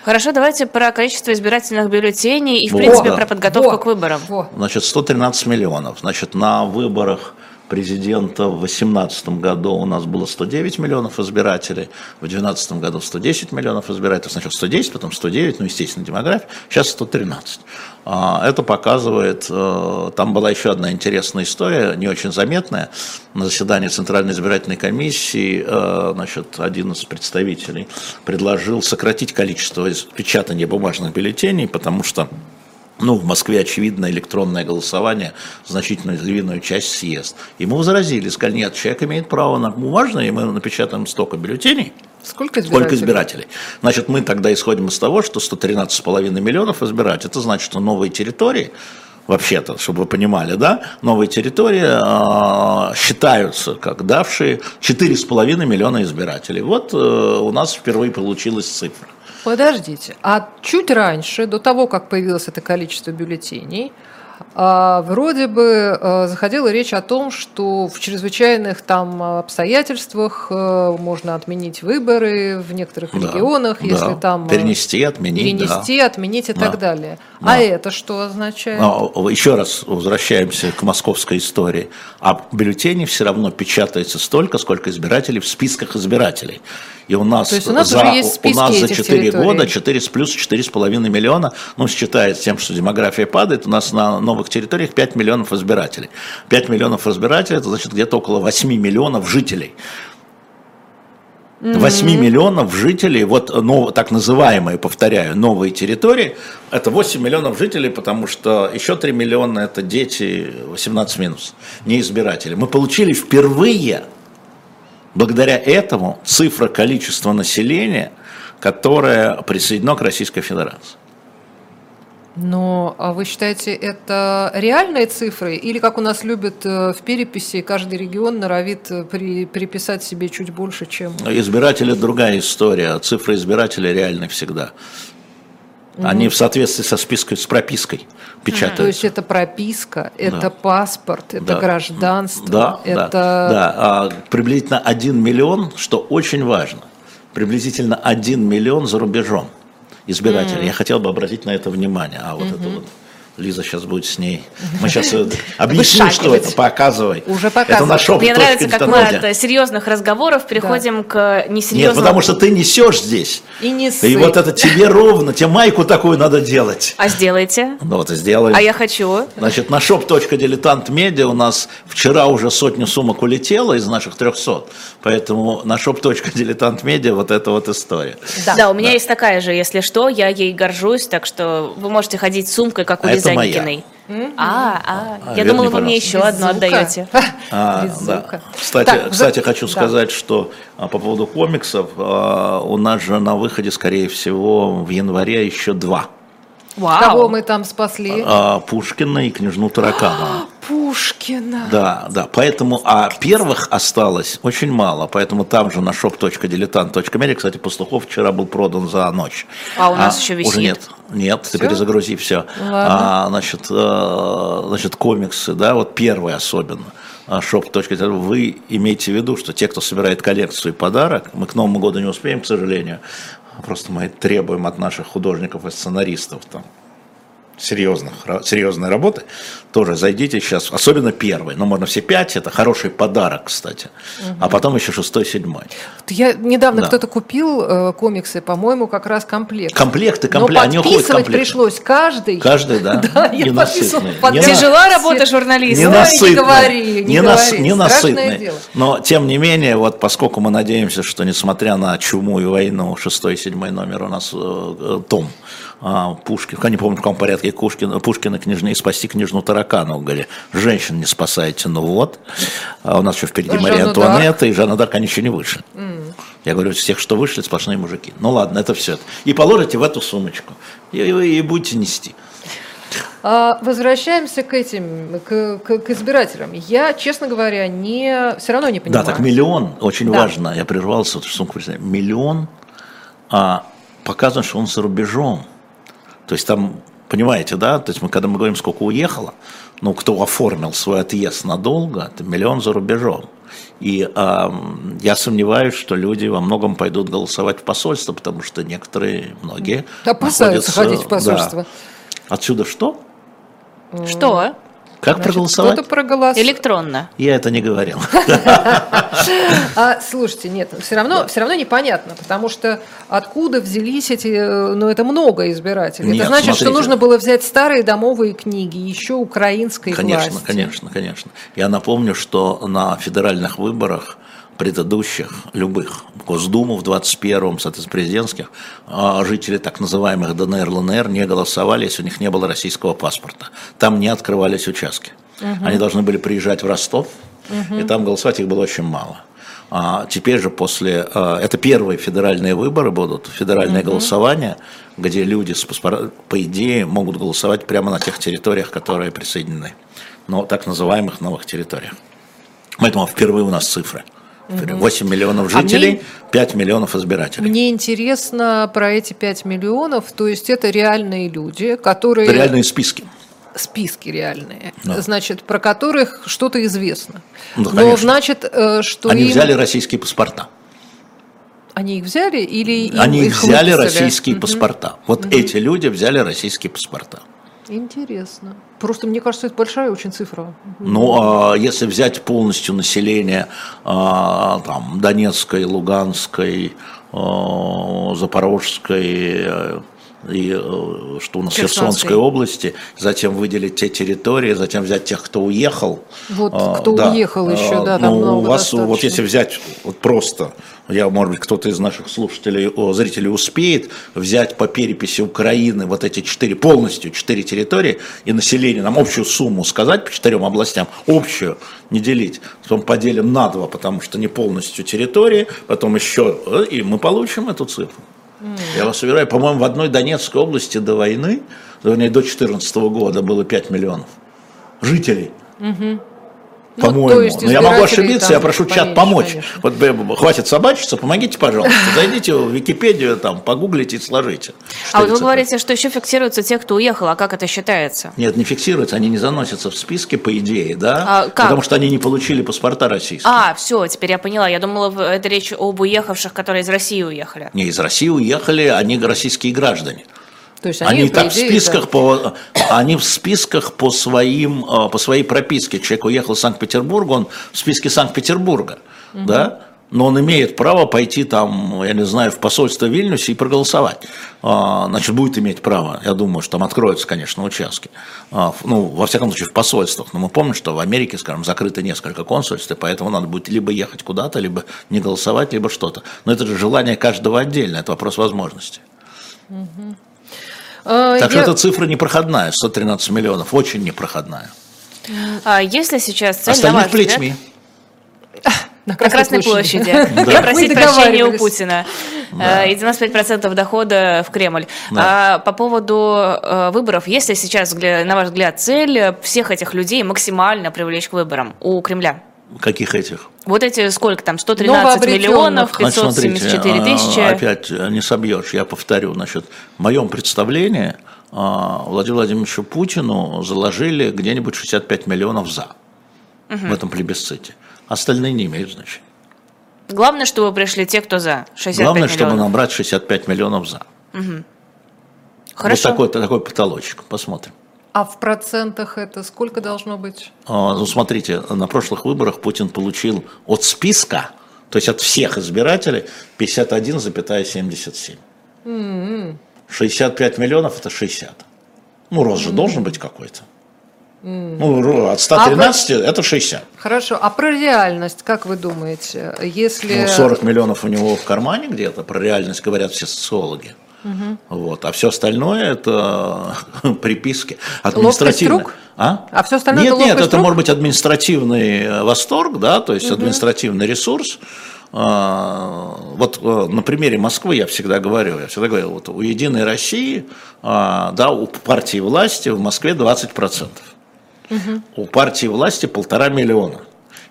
Speaker 2: Хорошо, давайте про количество избирательных бюллетеней и, в
Speaker 3: Во,
Speaker 2: принципе, про подготовку
Speaker 4: во,
Speaker 2: к выборам.
Speaker 4: во.
Speaker 3: Значит, 113 миллионов. Значит, на выборах президента в 2018 году у нас было 109 миллионов избирателей, в 2012 году 110 миллионов избирателей, сначала 110, потом 109, ну, естественно, демография, сейчас 113. А, Это показывает, э, там была еще одна интересная история, не очень заметная, на заседании Центральной избирательной комиссии, э, значит, один из представителей предложил сократить количество печатания бумажных бюллетеней, потому что ну, в Москве, очевидно, электронное голосование значительную львиную часть съест. И мы возразили, сказали, нет, человек имеет право на бумажное, и мы напечатаем столько бюллетеней,
Speaker 4: сколько избирателей?
Speaker 3: сколько избирателей. Значит, мы тогда исходим из того, что 113,5 миллионов избирать, это значит, что новые территории, вообще-то, чтобы вы понимали, да, новые территории э, считаются как давшие 4,5 миллиона избирателей. Вот э, у нас впервые получилась цифра.
Speaker 4: Подождите, а чуть раньше, до того, как появилось это количество бюллетеней, вроде бы а, заходила речь о том, что в чрезвычайных там обстоятельствах а, можно отменить выборы в некоторых
Speaker 3: Да,
Speaker 4: регионах,
Speaker 3: да.
Speaker 4: если там а,
Speaker 3: Перенести, отменить,
Speaker 4: перенести, отменить и
Speaker 3: Да.
Speaker 4: так далее.
Speaker 3: Да.
Speaker 4: А это что означает?
Speaker 3: Но еще раз возвращаемся к московской истории. А бюллетеней все равно печатается столько, сколько избирателей в списках избирателей. И у нас,
Speaker 4: у нас
Speaker 3: за, у нас за
Speaker 4: этих
Speaker 3: 4
Speaker 4: территорий.
Speaker 3: года 4 с плюс 4,5 миллиона, ну, считая с тем, что демография падает, у нас на новых территориях 5 миллионов избирателей. 5 миллионов избирателей, это значит где-то около 8 миллионов жителей. 8 миллионов жителей, вот ну, так называемые, повторяю, новые территории, это 8 миллионов жителей, потому что еще 3 миллиона это дети 18 минус, не избиратели. Мы получили впервые, благодаря этому, цифра количества населения, которое присоединено к Российской Федерации.
Speaker 4: Но а вы считаете, это реальные цифры? Или, как у нас любят э, в переписи, каждый регион норовит э, при, приписать себе чуть больше, чем...
Speaker 3: Избиратели другая история, а цифры избирателей реальны всегда. Они в соответствии со списком, с пропиской печатаются.
Speaker 4: То есть это прописка, это
Speaker 3: Да.
Speaker 4: паспорт, это
Speaker 3: Да.
Speaker 4: гражданство,
Speaker 3: Да,
Speaker 4: это...
Speaker 3: да, да. А, приблизительно 1 миллион, что очень важно, приблизительно 1 миллион за рубежом избирателей. Я хотел бы обратить на это внимание. А вот это вот Лиза сейчас будет с ней. Мы сейчас объясним, что это, показывай.
Speaker 4: Уже
Speaker 3: Это
Speaker 4: показывай.
Speaker 3: на шоп.
Speaker 2: Мне нравится, как мы от серьезных разговоров переходим к несерьезным.
Speaker 3: Нет, потому что ты несешь здесь.
Speaker 4: И не
Speaker 3: И вот это тебе ровно, тебе майку такую надо делать.
Speaker 2: А сделайте.
Speaker 3: Ну вот и сделай.
Speaker 2: А я хочу.
Speaker 3: Значит, на shop.diletant.media у нас вчера уже сотню сумок улетело из наших 300, поэтому на shop.diletant.media вот эта вот история.
Speaker 2: Да, у меня есть такая же, если что, я ей горжусь, так что вы можете ходить с сумкой, как у
Speaker 3: А это моя.
Speaker 2: Лизанькиной. А, а,
Speaker 3: А,
Speaker 2: я
Speaker 3: верни,
Speaker 2: думала, вы мне еще одну отдаете.
Speaker 3: А, да. Кстати,
Speaker 4: Так,
Speaker 3: кстати,
Speaker 4: за-
Speaker 3: хочу
Speaker 4: да.
Speaker 3: сказать, что а, по поводу комиксов, а, у нас же на выходе, скорее всего, в январе еще два.
Speaker 4: Кого
Speaker 2: Вау.
Speaker 4: мы там спасли?
Speaker 3: А, Пушкина и княжну Тараканову.
Speaker 4: Пушкина.
Speaker 3: Да, да, поэтому, а первых осталось очень мало, поэтому там же на shop.diletant.media, кстати, Пастухов вчера был продан за ночь.
Speaker 2: А у нас еще висит?
Speaker 3: Уже нет, нет, ты
Speaker 4: Всё?
Speaker 3: перезагрузи все.
Speaker 4: Ладно.
Speaker 3: А, значит, э, значит, комиксы, да, вот первые особенно. а, shop.diletant, вы имейте в виду, что те, кто собирает коллекцию и подарок, мы к Новому году не успеем, к сожалению, просто мы требуем от наших художников и сценаристов там серьезных, серьезной работы, тоже зайдите сейчас, особенно первый, но можно все пять, это хороший подарок, кстати, а потом еще шестой, седьмой.
Speaker 4: Я недавно
Speaker 3: Да.
Speaker 4: кто-то купил э, комиксы, по-моему, как раз комплект.
Speaker 3: Комплекты,
Speaker 4: Но
Speaker 3: комплекты, они уходят в
Speaker 4: подписывать
Speaker 3: комплекты.
Speaker 4: пришлось каждый.
Speaker 3: Каждый, да?
Speaker 4: Да, я
Speaker 3: Ненасытный.
Speaker 4: под-
Speaker 3: Не на-
Speaker 2: Тяжела работа
Speaker 4: Все-
Speaker 2: журналиста.
Speaker 3: Не
Speaker 4: говори, не
Speaker 3: Не нас-
Speaker 4: говори.
Speaker 3: не
Speaker 4: Страшное
Speaker 3: насытный.
Speaker 4: дело.
Speaker 3: Но, тем не менее, вот поскольку мы надеемся, что, несмотря на чуму и войну, шестой и седьмой номер у нас э, э, том Пушкин, я не помню, в каком порядке Пушкин, Пушкина княжны и спасти княжну Тараканову, говорили, женщин не спасайте, ну вот. А у нас еще впереди
Speaker 4: А
Speaker 3: Мария
Speaker 4: Жанна
Speaker 3: Антуанетта, и Жанна Дарк, они еще не вышли. Я говорю, тех, что вышли, сплошные мужики. Ну ладно, это все. И положите в эту сумочку, и, и- и будете нести.
Speaker 4: А, Возвращаемся к этим, к, к- к избирателям. Я, честно говоря, не, все равно не понимаю.
Speaker 3: Да, так миллион, очень
Speaker 4: Да.
Speaker 3: важно, я прервался, вот миллион а, показывает, что он за рубежом. То есть там, понимаете, да, то есть мы когда мы говорим, сколько уехало, ну, кто оформил свой отъезд надолго, это миллион за рубежом. И ам, я сомневаюсь, что люди во многом пойдут голосовать в посольство, потому что некоторые, многие
Speaker 4: Опасаются
Speaker 3: находятся-
Speaker 4: ходить в
Speaker 3: да.
Speaker 4: посольство.
Speaker 3: Отсюда что?
Speaker 2: Что?
Speaker 3: Как
Speaker 4: Значит,
Speaker 3: проголосовать?
Speaker 4: Кто-то проголосовал.
Speaker 2: Электронно.
Speaker 3: Я это не говорил.
Speaker 4: А, слушайте, нет, все равно, все равно непонятно, потому что откуда взялись эти, э, ну это много избирателей. Это значит, что нужно было взять старые домовые книги, еще украинской
Speaker 3: Конечно,
Speaker 4: власти.
Speaker 3: конечно, конечно. Я напомню, что на федеральных выборах предыдущих, любых, Госдуму в 21-м, соответственно, президентских, а, жители так называемых ДНР, ЛНР не голосовали, если у них не было российского паспорта. Там не открывались участки. Они должны были приезжать в Ростов, и там голосовать их было очень мало. А теперь же после... а, Это первые федеральные выборы будут, федеральное голосование, где люди, с паспор- по идее, могут голосовать прямо на тех территориях, которые присоединены. Но так называемых новых территориях. Поэтому впервые у нас цифры. 8 миллионов
Speaker 4: А мне-
Speaker 3: жителей, 5 миллионов избирателей.
Speaker 4: Мне интересно про эти 5 миллионов, то есть это реальные люди, которые...
Speaker 3: Это реальные списки.
Speaker 4: Списки реальные,
Speaker 3: Да.
Speaker 4: значит, про которых что-то известно.
Speaker 3: Ну,
Speaker 4: Но
Speaker 3: конечно.
Speaker 4: значит, э, что
Speaker 3: Они
Speaker 4: им-
Speaker 3: взяли российские паспорта.
Speaker 4: Они их взяли или
Speaker 3: Они
Speaker 4: их
Speaker 3: взяли
Speaker 4: выписали?
Speaker 3: российские паспорта. Вот эти люди взяли российские паспорта.
Speaker 4: Интересно. Просто мне кажется, это большая очень цифра.
Speaker 3: Ну, а если взять полностью население а, там, Донецкой, Луганской, а, Запорожской э, и э, что у нас
Speaker 4: Херсонской.
Speaker 3: Херсонской области, затем выделить те территории, затем взять тех, кто уехал.
Speaker 4: Вот
Speaker 3: А,
Speaker 4: кто уехал еще, да, там
Speaker 3: ну,
Speaker 4: много
Speaker 3: у вас, вот
Speaker 4: достаточно.
Speaker 3: если взять вот просто, я, может быть, кто-то из наших слушателей, зрителей успеет взять по переписи Украины вот эти четыре, полностью четыре территории и население, нам общую сумму сказать по четырем областям, общую, не делить, потом поделим на два, потому что не полностью территории, потом еще, э, и мы получим эту цифру. Я вас уверяю, по-моему, в одной Донецкой области до войны, вернее, до 2014 года было 5 миллионов жителей.
Speaker 4: Ну,
Speaker 3: По-моему. Но я могу ошибиться, я прошу чат помочь.
Speaker 4: конечно.
Speaker 3: Вот хватит собачиться, помогите, пожалуйста. Зайдите в Википедию, там, погуглите и сложите.
Speaker 2: А вот вы говорите, что еще фиксируются те, кто уехал, а как это считается?
Speaker 3: Нет, не фиксируется, они не заносятся в списки, по идее, да?
Speaker 2: А как?
Speaker 3: Потому что они не получили паспорта российские.
Speaker 2: А, все, теперь я поняла. Я думала, это речь об уехавших, которые из России уехали.
Speaker 3: Не, из России уехали, они российские граждане.
Speaker 4: То есть
Speaker 3: Они,
Speaker 4: они,
Speaker 3: и так в
Speaker 4: идее,
Speaker 3: списках
Speaker 4: да.
Speaker 3: по, они в списках по своим, э, по своей прописке. Человек уехал из Санкт-Петербурга, он в списке Санкт-Петербурга, да? Но он имеет право пойти там, я не знаю, в посольство в Вильнюсе и проголосовать. А, Значит, будет иметь право. Я думаю, что там откроются, конечно, участки. А, в- Ну, во всяком случае, в посольствах. Но мы помним, что в Америке, скажем, закрыто несколько консульств, и поэтому надо будет либо ехать куда-то, либо не голосовать, либо что-то. Но это же желание каждого отдельно, это вопрос возможностей.
Speaker 4: А,
Speaker 3: Так
Speaker 4: я-
Speaker 3: что эта цифра непроходная, 113 миллионов, очень непроходная.
Speaker 2: А если сейчас цель,
Speaker 3: Остальных
Speaker 2: взгляд,
Speaker 3: плетьми.
Speaker 4: на
Speaker 2: на Красной площади,
Speaker 3: Да.
Speaker 2: и просить прощения у. Путина. Э, И 95% дохода в Кремль.
Speaker 3: Да.
Speaker 2: А по поводу э, выборов, есть ли сейчас, на ваш взгляд, цель всех этих людей максимально привлечь к выборам у Кремля?
Speaker 3: Каких этих?
Speaker 2: Вот эти сколько там, 113
Speaker 4: Новообретенных.
Speaker 2: миллионов,
Speaker 3: Значит, смотрите,
Speaker 2: 574
Speaker 3: а,
Speaker 2: тысячи.
Speaker 3: Опять не собьешь, я повторю. Значит, в моем представлении а, Владимиру Владимировичу Путину заложили где-нибудь 65 миллионов за в этом плебисците. Остальные не имеют значения.
Speaker 2: Главное, чтобы пришли те, кто за. 65
Speaker 3: Главное, чтобы
Speaker 2: миллионов.
Speaker 3: набрать 65 миллионов за.
Speaker 2: Хорошо.
Speaker 3: Вот такой, такой потолочек. Посмотрим.
Speaker 4: А в процентах это сколько должно быть?
Speaker 3: А, Ну, смотрите, на прошлых выборах Путин получил от списка, то есть от всех избирателей, 51,77. 65 миллионов – это 60. Ну, рост же должен быть какой-то. Ну, от 113 это 60.
Speaker 4: Хорошо, а про реальность, как вы думаете, если...
Speaker 3: Ну, 40 миллионов у него в кармане где-то, про реальность говорят все социологи. Вот. А все остальное это приписки административные. А?
Speaker 4: А всё остальное
Speaker 3: нет,
Speaker 4: это
Speaker 3: нет, это
Speaker 4: рук?
Speaker 3: может быть административный э, восторг, да, то есть административный ресурс. А, Вот э, на примере Москвы я всегда говорю, я всегда говорю, вот у Единой России, а, да, у партии власти в Москве 20%. У партии власти полтора миллиона.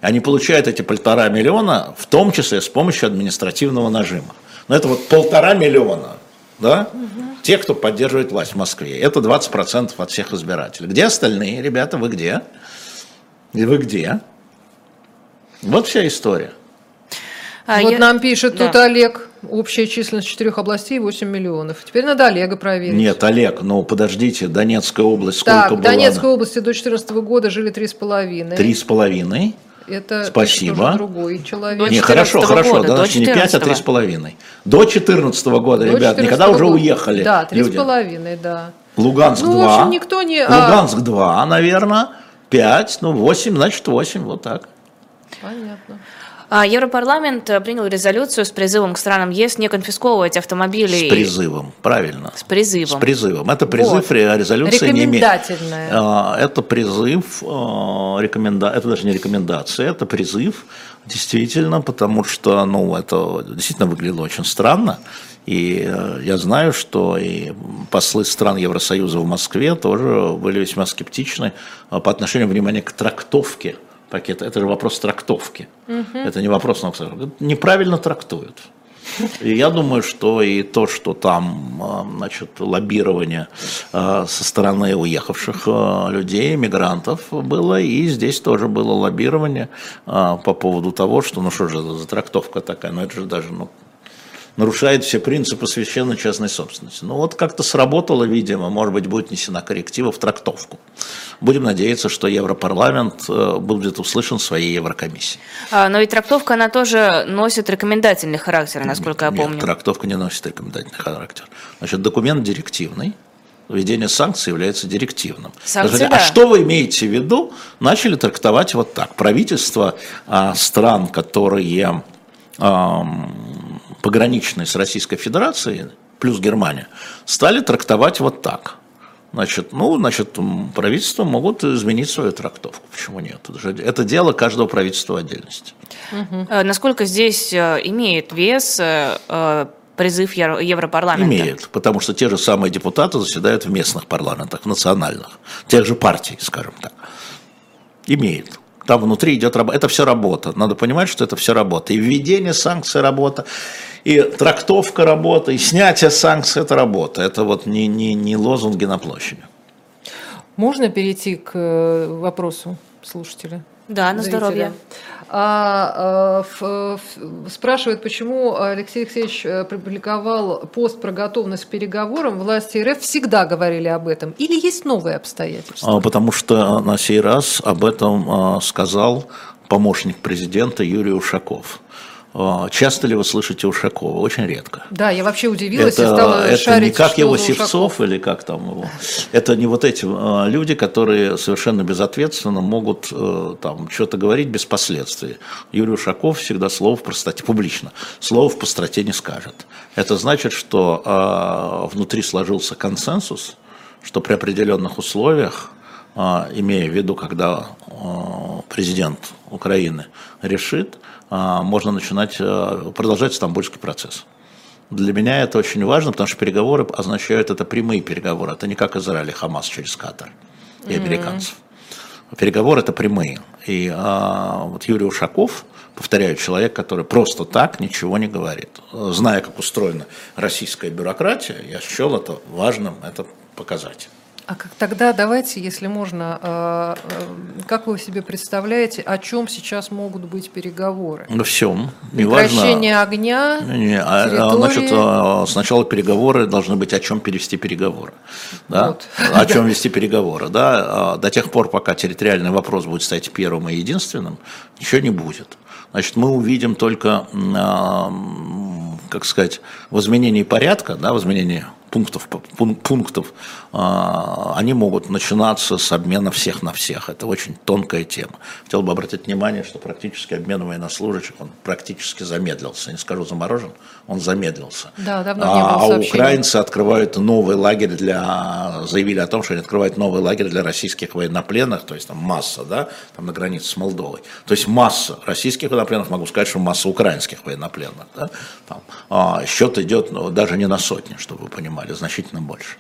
Speaker 3: Они получают эти полтора миллиона, в том числе с помощью административного нажима. Но это вот полтора миллиона, да? Угу. Те, кто поддерживает власть в Москве. Это 20% от всех избирателей. Где остальные, ребята, вы где? И вы где? Вот вся история.
Speaker 2: А
Speaker 4: вот
Speaker 2: я...
Speaker 4: нам пишет
Speaker 2: да.
Speaker 4: тут Олег, общая численность четырех областей 8 миллионов. Теперь надо Олега проверить.
Speaker 3: Нет, Олег, ну подождите, Донецкая область сколько
Speaker 4: так,
Speaker 3: была?
Speaker 4: в Донецкой области до 2014 года жили
Speaker 3: 3,5. 3,5?
Speaker 4: Это
Speaker 3: Спасибо.
Speaker 4: другой человек.
Speaker 2: До
Speaker 3: Не,
Speaker 2: 14
Speaker 3: хорошо, хорошо,
Speaker 2: года,
Speaker 3: да,
Speaker 2: до
Speaker 3: значит, не 5, а
Speaker 2: 14.
Speaker 3: три с половиной. До 2014 года,
Speaker 4: До
Speaker 3: ребят,
Speaker 4: 14
Speaker 3: никогда уже
Speaker 4: года.
Speaker 3: уехали
Speaker 4: Да, три с
Speaker 3: люди.
Speaker 4: половиной, да.
Speaker 3: Луганск
Speaker 4: Ну, в
Speaker 3: 2.
Speaker 4: общем, никто не- а-
Speaker 3: Луганск 2, наверное. 5, ну 8, значит 8, вот так.
Speaker 4: Понятно.
Speaker 2: А Европарламент э, принял резолюцию с призывом к странам ЕС не конфисковывать автомобили.
Speaker 3: С призывом, правильно.
Speaker 2: С призывом.
Speaker 3: С призывом. Это призыв,
Speaker 4: Вот.
Speaker 3: ре- резолюция не имеет.
Speaker 4: Рекомендательная.
Speaker 3: А, Это призыв, а, рекоменда... это даже не рекомендация, это призыв, действительно, потому что, ну, это действительно выглядело очень странно. И э, я знаю, что и послы стран Евросоюза в Москве тоже были весьма скептичны по отношению внимания к трактовке пакета. Это же вопрос трактовки. Это не вопрос, ну, неправильно трактуют. И я думаю, что и то, что там, а, значит, лоббирование а, со стороны уехавших а, людей, мигрантов было, и здесь тоже было лоббирование по поводу того, что, ну что же за трактовка такая, ну это же даже, ну, нарушает все принципы священной частной собственности. Ну вот как-то сработало, видимо, может быть, будет внесена корректива в трактовку. Будем надеяться, что Европарламент э, будет услышан своей Еврокомиссией.
Speaker 2: А, но и трактовка, она тоже носит рекомендательный характер, насколько я
Speaker 3: Нет,
Speaker 2: помню.
Speaker 3: трактовка не носит рекомендательный характер. Значит, документ директивный. Введение санкций является директивным.
Speaker 2: Санкции,
Speaker 3: Даже,
Speaker 2: да.
Speaker 3: А что вы имеете в виду? Начали трактовать вот так. Правительства а, стран, которые ам, пограничные с Российской Федерацией, плюс Германия, стали трактовать вот так. Значит, ну, значит, правительства могут изменить свою трактовку. Почему нет? Это, же- это дело каждого правительства в отдельности.
Speaker 2: Э, Насколько здесь э, имеет вес э, призыв Евро- Европарламента?
Speaker 3: Имеет, потому что те же самые депутаты заседают в местных парламентах, в национальных, тех же партий, скажем так. Имеет. Там внутри идет работа. Это все работа. Надо понимать, что это все работа. И введение санкций работа, и трактовка работа, и снятие санкций это работа. Это вот не, не, не лозунги на площади.
Speaker 4: Можно перейти к э, вопросу слушателя?
Speaker 2: Да, на
Speaker 4: зрителя.
Speaker 2: здоровье.
Speaker 4: А, а, ф- ф- спрашивают, почему Алексей Алексеевич э, публиковал пост про готовность к переговорам. Власти РФ всегда говорили об этом. Или есть новые обстоятельства?
Speaker 3: А, Потому что на сей раз об этом а, сказал помощник президента Юрий Ушаков. А, Часто ли вы слышите Ушакова? Очень редко.
Speaker 4: Да, я вообще удивилась и
Speaker 3: Это,
Speaker 4: стала
Speaker 3: это
Speaker 4: шарить,
Speaker 3: не как его Севцов или как там его. Это не вот эти а, люди, которые совершенно безответственно могут э, там что-то говорить без последствий. Юрий Ушаков всегда слово в простоте, публично, слово в простоте не скажет. Это значит, что а, внутри сложился консенсус, что при определенных условиях, имея в виду, когда президент Украины решит, можно начинать, а, продолжать стамбульский процесс. Для меня это очень важно, потому что переговоры означают это прямые переговоры. Это не как Израиль и Хамас через Катар и американцев. Переговоры это прямые. И а, вот Юрий Ушаков, повторяю, человек, который просто так ничего не говорит. Зная, как устроена российская бюрократия, я счел это важным это показать.
Speaker 4: А как тогда давайте, если можно, э, э, как вы себе представляете, о чем сейчас могут быть переговоры?
Speaker 3: Во всем.
Speaker 4: Прекращение огня,
Speaker 3: Не, а, а,
Speaker 4: территории.
Speaker 3: значит, а, сначала переговоры должны быть, о чем перевести переговоры. Да?
Speaker 4: Вот.
Speaker 3: О чем вести переговоры. Да? А, До тех пор, пока территориальный вопрос будет стать первым и единственным, ничего не будет. Значит, мы увидим только, а, как сказать, в изменении порядка, да, в изменении пунктов, пун- пунктов, а, они могут начинаться с обмена всех на всех. Это очень тонкая тема. Хотел бы обратить внимание, что практически обмен военнослужащих, он практически замедлился. Не скажу заморожен, он замедлился.
Speaker 4: Да, давно не было
Speaker 3: а, а
Speaker 4: сообщений.
Speaker 3: украинцы открывают новый лагерь для, заявили о том, что они открывают новый лагерь для российских военнопленных, то есть там масса, да, там на границе с Молдовой. То есть масса российских военнопленных, могу сказать, что масса украинских военнопленных. Да? Там, а, счет идет ну, даже не на сотни, чтобы вы понимали, значительно больше.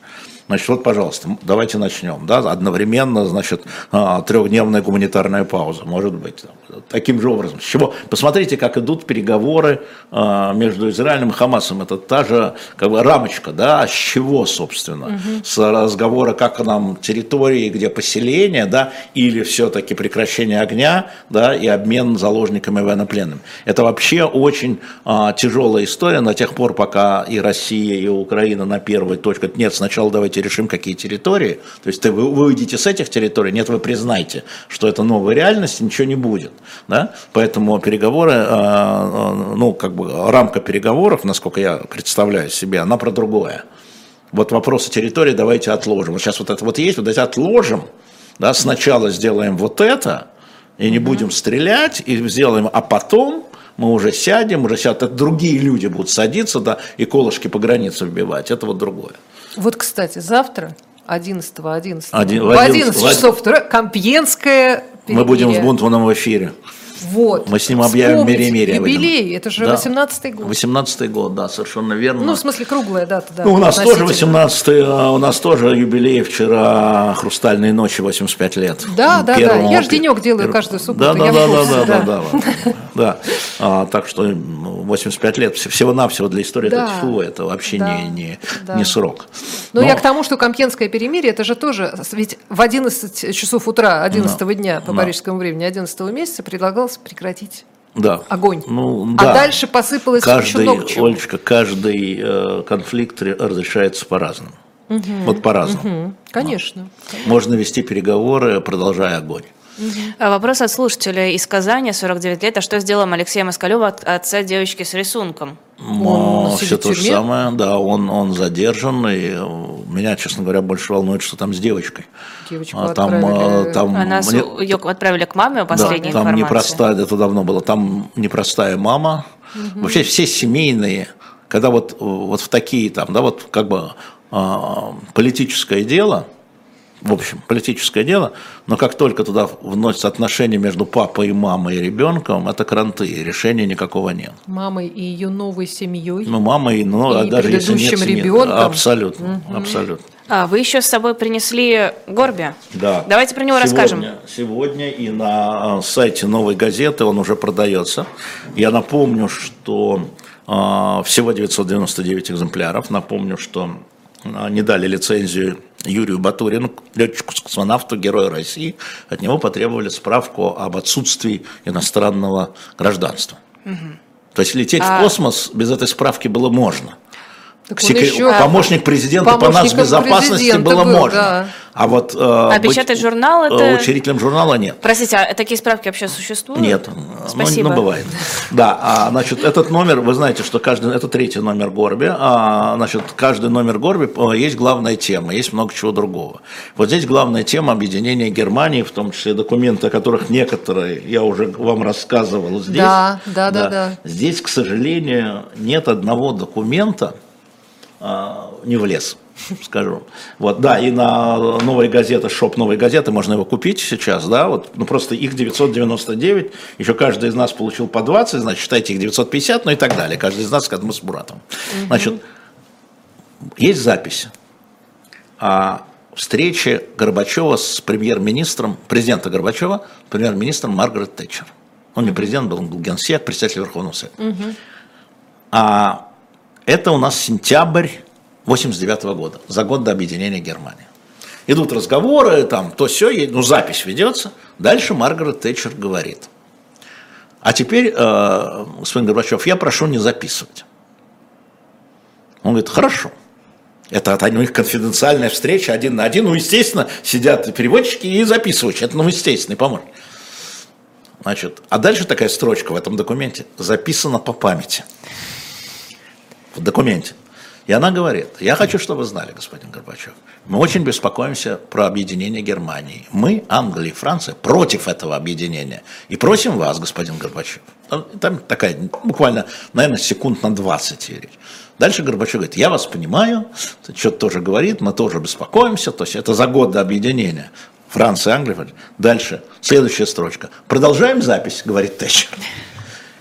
Speaker 3: Значит, вот, пожалуйста, давайте начнем. Да? Одновременно, значит, а, трехдневная гуманитарная пауза, может быть. Таким же образом. С чего? Посмотрите, как идут переговоры а, между Израилем и Хамасом. Это та же как бы, рамочка, да, с чего, собственно? С разговора, как нам территории, где поселение, да, или все-таки прекращение огня, да, и обмен заложниками и военнопленными. Это вообще очень а, тяжелая история до тех пор, пока и Россия, и Украина на первой точке. Нет, сначала давайте решим, какие территории. То есть ты, вы, вы уйдете с этих территорий, нет, вы признайте, что это новая реальность, ничего не будет. Да? Поэтому переговоры, а, а, ну, как бы рамка переговоров, насколько я представляю себе, она про другое. Вот вопросы территории давайте отложим. Вот сейчас вот это вот есть, вот эти отложим, да, сначала сделаем вот это, и не будем стрелять, и сделаем, а потом мы уже сядем, уже сядут, другие люди будут садиться, да, и колышки по границе вбивать, это вот другое.
Speaker 4: Вот, кстати, завтра, 11 11
Speaker 3: Один-
Speaker 4: в
Speaker 3: в
Speaker 4: 11
Speaker 3: 11
Speaker 4: часов утра, Компьенское
Speaker 3: Мы будем с
Speaker 4: перемирие.
Speaker 3: Бунтманом в эфире.
Speaker 4: Вот.
Speaker 3: Мы с ним объявим перемирие.
Speaker 4: Юбилей, это же
Speaker 3: Да.
Speaker 4: 18-й год.
Speaker 3: 18-й год, да, совершенно верно.
Speaker 4: Ну, в смысле, круглая дата, да.
Speaker 3: Ну, у нас тоже
Speaker 4: относительно.
Speaker 3: 18-й, а, у нас тоже юбилей вчера «Хрустальные ночи» 85 лет.
Speaker 4: Да, да, да. Я ж денек делаю
Speaker 3: пер-
Speaker 4: каждую субботу,
Speaker 3: Да, да, да, да, да,
Speaker 4: да.
Speaker 3: да, да. А, так что м, 85 лет вс- всего-навсего для истории
Speaker 4: Да,
Speaker 3: это тьфу, это вообще
Speaker 4: да,
Speaker 3: не, не,
Speaker 4: да.
Speaker 3: не срок.
Speaker 4: Но
Speaker 3: Но-
Speaker 4: я к тому, что Компьенское перемирие, это же тоже, ведь в 11 часов утра 11 дня по
Speaker 3: Да.
Speaker 4: парижскому времени 11 месяца предлагалось прекратить
Speaker 3: да.
Speaker 4: огонь.
Speaker 3: Ну,
Speaker 4: А
Speaker 3: да.
Speaker 4: дальше посыпалось еще
Speaker 3: каждый,
Speaker 4: много чего.
Speaker 3: Олечка, каждый э, конфликт ре- разрешается по-разному. Вот по-разному.
Speaker 4: М, Конечно.
Speaker 3: Можно вести переговоры, продолжая огонь.
Speaker 2: А Вопрос от слушателя из Казани, 49 лет. А что сделал Алексей Москалев от отца девочки с рисунком?
Speaker 4: Он
Speaker 3: все то же самое, да, он, он задержан, и э, меня, честно говоря, больше волнует, что там с девочкой.
Speaker 4: Девочку
Speaker 3: А там,
Speaker 4: отправили.
Speaker 3: э, там
Speaker 2: Она
Speaker 3: мне-
Speaker 2: ее отправили к маме,
Speaker 3: да,
Speaker 2: последняя
Speaker 3: там
Speaker 2: информация.
Speaker 3: непростая, это давно было, там непростая мама. Вообще все семейные, когда вот, вот в такие там, да, вот как бы а, политическое дело, в общем, политическое дело, но как только туда вносятся отношения между папой и мамой и ребенком, это кранты, и решения никакого нет.
Speaker 4: Мамой и ее новой семьей.
Speaker 3: Ну, мамой, ну, а
Speaker 4: И
Speaker 3: даже если нет
Speaker 4: предыдущим
Speaker 3: семьи.
Speaker 4: ребенком.
Speaker 3: Абсолютно, абсолютно.
Speaker 2: А, вы еще с собой принесли Горби?
Speaker 3: Да.
Speaker 2: Давайте про него
Speaker 3: сегодня,
Speaker 2: расскажем.
Speaker 3: Сегодня и на а, сайте «Новой газеты» он уже продается. Я напомню, что а, всего 999 экземпляров. Напомню, что не дали лицензию Юрию Батурину, летчику-космонавту, герою России, от него потребовали справку об отсутствии иностранного гражданства. Угу. То есть лететь а... в космос без этой справки было можно. Секре... Еще... Помощник президента по нас безопасности было был, можно. Да.
Speaker 2: А вот э, а печатать журнал это
Speaker 3: учредителем журнала нет.
Speaker 2: Простите, а такие справки вообще существуют?
Speaker 3: Нет,
Speaker 2: спасибо.
Speaker 3: Ну, ну бывает. Да, а, значит, этот номер, вы знаете, что каждый, это третий номер Горби, а, значит, каждый номер Горби э, есть главная тема, есть много чего другого. Вот здесь главная тема объединения Германии, в том числе документы, о которых некоторые я уже вам рассказывал здесь.
Speaker 4: Да, да, да, да. да.
Speaker 3: Здесь, к сожалению, нет одного документа не влез скажу. Вот, да, и на новой газеты, шоп новой газеты, можно его купить сейчас, да, вот, ну просто их 999, еще каждый из нас получил по 20, значит, считайте их 950, ну и так далее, каждый из нас, как мы с Буратом. Значит, есть запись о встрече Горбачева с премьер-министром, президента Горбачева, премьер-министром Маргарет Тэтчер. Он не президент был, он был генсек, председатель Верховного Совета. Угу. А это у нас сентябрь 89 года, за год до объединения Германии. Идут разговоры, там то все, ну запись ведется. Дальше Маргарет Тэтчер говорит. А теперь, э, господин Горбачев, я прошу не записывать. Он говорит, хорошо. Это у них конфиденциальная встреча один на один. Ну, естественно, сидят переводчики и записывают. Это, ну, естественный помощник. Значит, а дальше такая строчка в этом документе. Записано по памяти. В документе. И она говорит, я хочу, чтобы вы знали, господин Горбачев, мы очень беспокоимся про объединение Германии. Мы, Англия и Франция, против этого объединения. И просим вас, господин Горбачев. Там такая буквально, наверное, секунд на 20 речь. Дальше Горбачев говорит, я вас понимаю, что-то тоже говорит, мы тоже беспокоимся, то есть это за год до объединения. Франция, Англия. Дальше, следующая строчка. Продолжаем запись, говорит Тэтчер.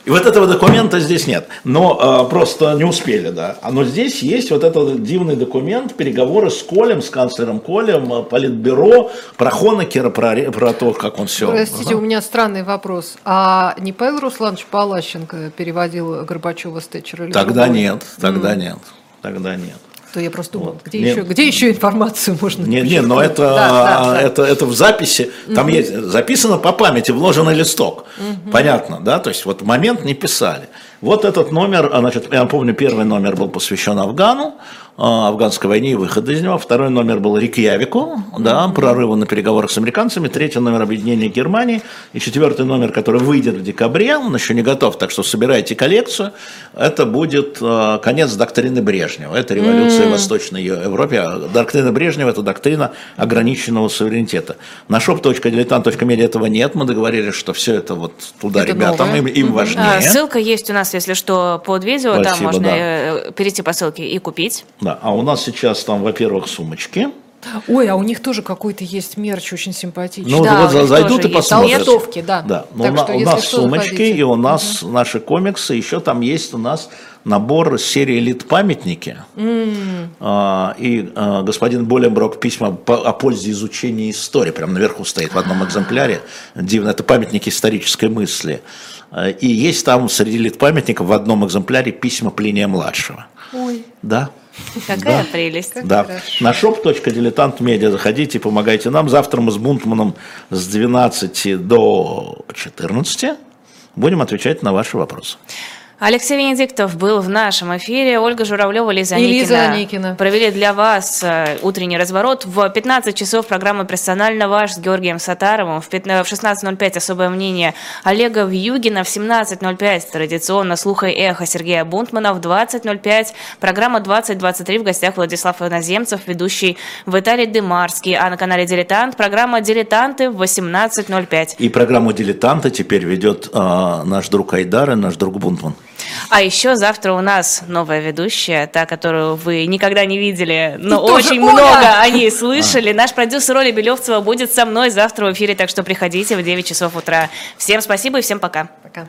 Speaker 3: И вот этого документа здесь нет. Но э, просто не успели, да. А но здесь есть вот этот дивный документ, переговоры с Колем, с канцлером Колем, э, политбюро, про Хонекера, про, про то, как он все.
Speaker 4: Простите, у меня странный вопрос. А не Павел Русланович Палащенко переводил Горбачева с Тэтчера?
Speaker 3: Тогда нет, тогда mm. нет, тогда нет
Speaker 4: то я просто думала, где, нет, еще, где еще информацию можно
Speaker 3: Нет, нет, но это, да, да, это, это в записи, там угу. есть, записано по памяти, вложенный листок, угу. понятно, да, то есть вот момент не писали. Вот этот номер, а, значит, я помню, первый номер был посвящен Афгану, а, афганской войне и выхода из него. Второй номер был Рикьявику, да, прорыву на переговорах с американцами. Третий номер объединения Германии. И четвертый номер, который выйдет в декабре, он еще не готов, так что собирайте коллекцию. Это будет а, конец доктрины Брежнева. Это революция mm. в Восточной Европе. Доктрина Брежнева – это доктрина ограниченного суверенитета. На shop.diletant.media этого нет. Мы договорились, что все это вот туда это ребятам, им, им важнее. А,
Speaker 2: ссылка есть у нас, если что, под видео. Спасибо, Там можно да. Э, перейти по ссылке и купить.
Speaker 3: Да, а у нас сейчас там, во-первых, сумочки.
Speaker 4: Ой, а у них тоже какой-то есть мерч очень симпатичный.
Speaker 3: Ну,
Speaker 4: да,
Speaker 3: вот зайдут и посмотрят.
Speaker 4: Толстовки, да.
Speaker 3: Да, но так у, что, у нас сумочки, хотите. и у нас угу. наши комиксы, еще там есть у нас набор серии «Элит-памятники». Mm. А, и а, господин Боленброк письма по, о пользе изучения истории, прям наверху стоит в одном экземпляре. Дивно, это памятники исторической мысли. А, и есть там среди «Элит-памятников» в одном экземпляре письма Плиния-младшего.
Speaker 4: Ой.
Speaker 3: Да.
Speaker 2: Какая да. прелесть.
Speaker 3: Как да. Хорошо. На shop.diletant.media заходите, помогайте нам. Завтра мы с Бунтманом с 12 до 14 будем отвечать на ваши вопросы.
Speaker 2: Алексей Венедиктов был в нашем эфире. Ольга Журавлева, Лиза Аникина. Лиза Аникина. Провели для вас э, утренний разворот. В 15 часов программа «Персонально ваш» с Георгием Сатаровым. В 16.05 особое мнение Олега Вьюгина. В 17.05 традиционно «Слуха и эхо» Сергея Бунтмана. В 20.05 программа «2023» в гостях Владислав Иноземцев, ведущий Виталий Дымарский. А на канале «Дилетант» программа «Дилетанты» в 18.05.
Speaker 3: И программу «Дилетанты» теперь ведет э, наш друг Айдар и наш друг Бунтман.
Speaker 2: А еще завтра у нас новая ведущая, та, которую вы никогда не видели, но И очень много о ней слышали. Наш продюсер Оля Белевцева будет со мной завтра в эфире, так что приходите в 9 часов утра. Всем спасибо и всем пока.
Speaker 4: Пока.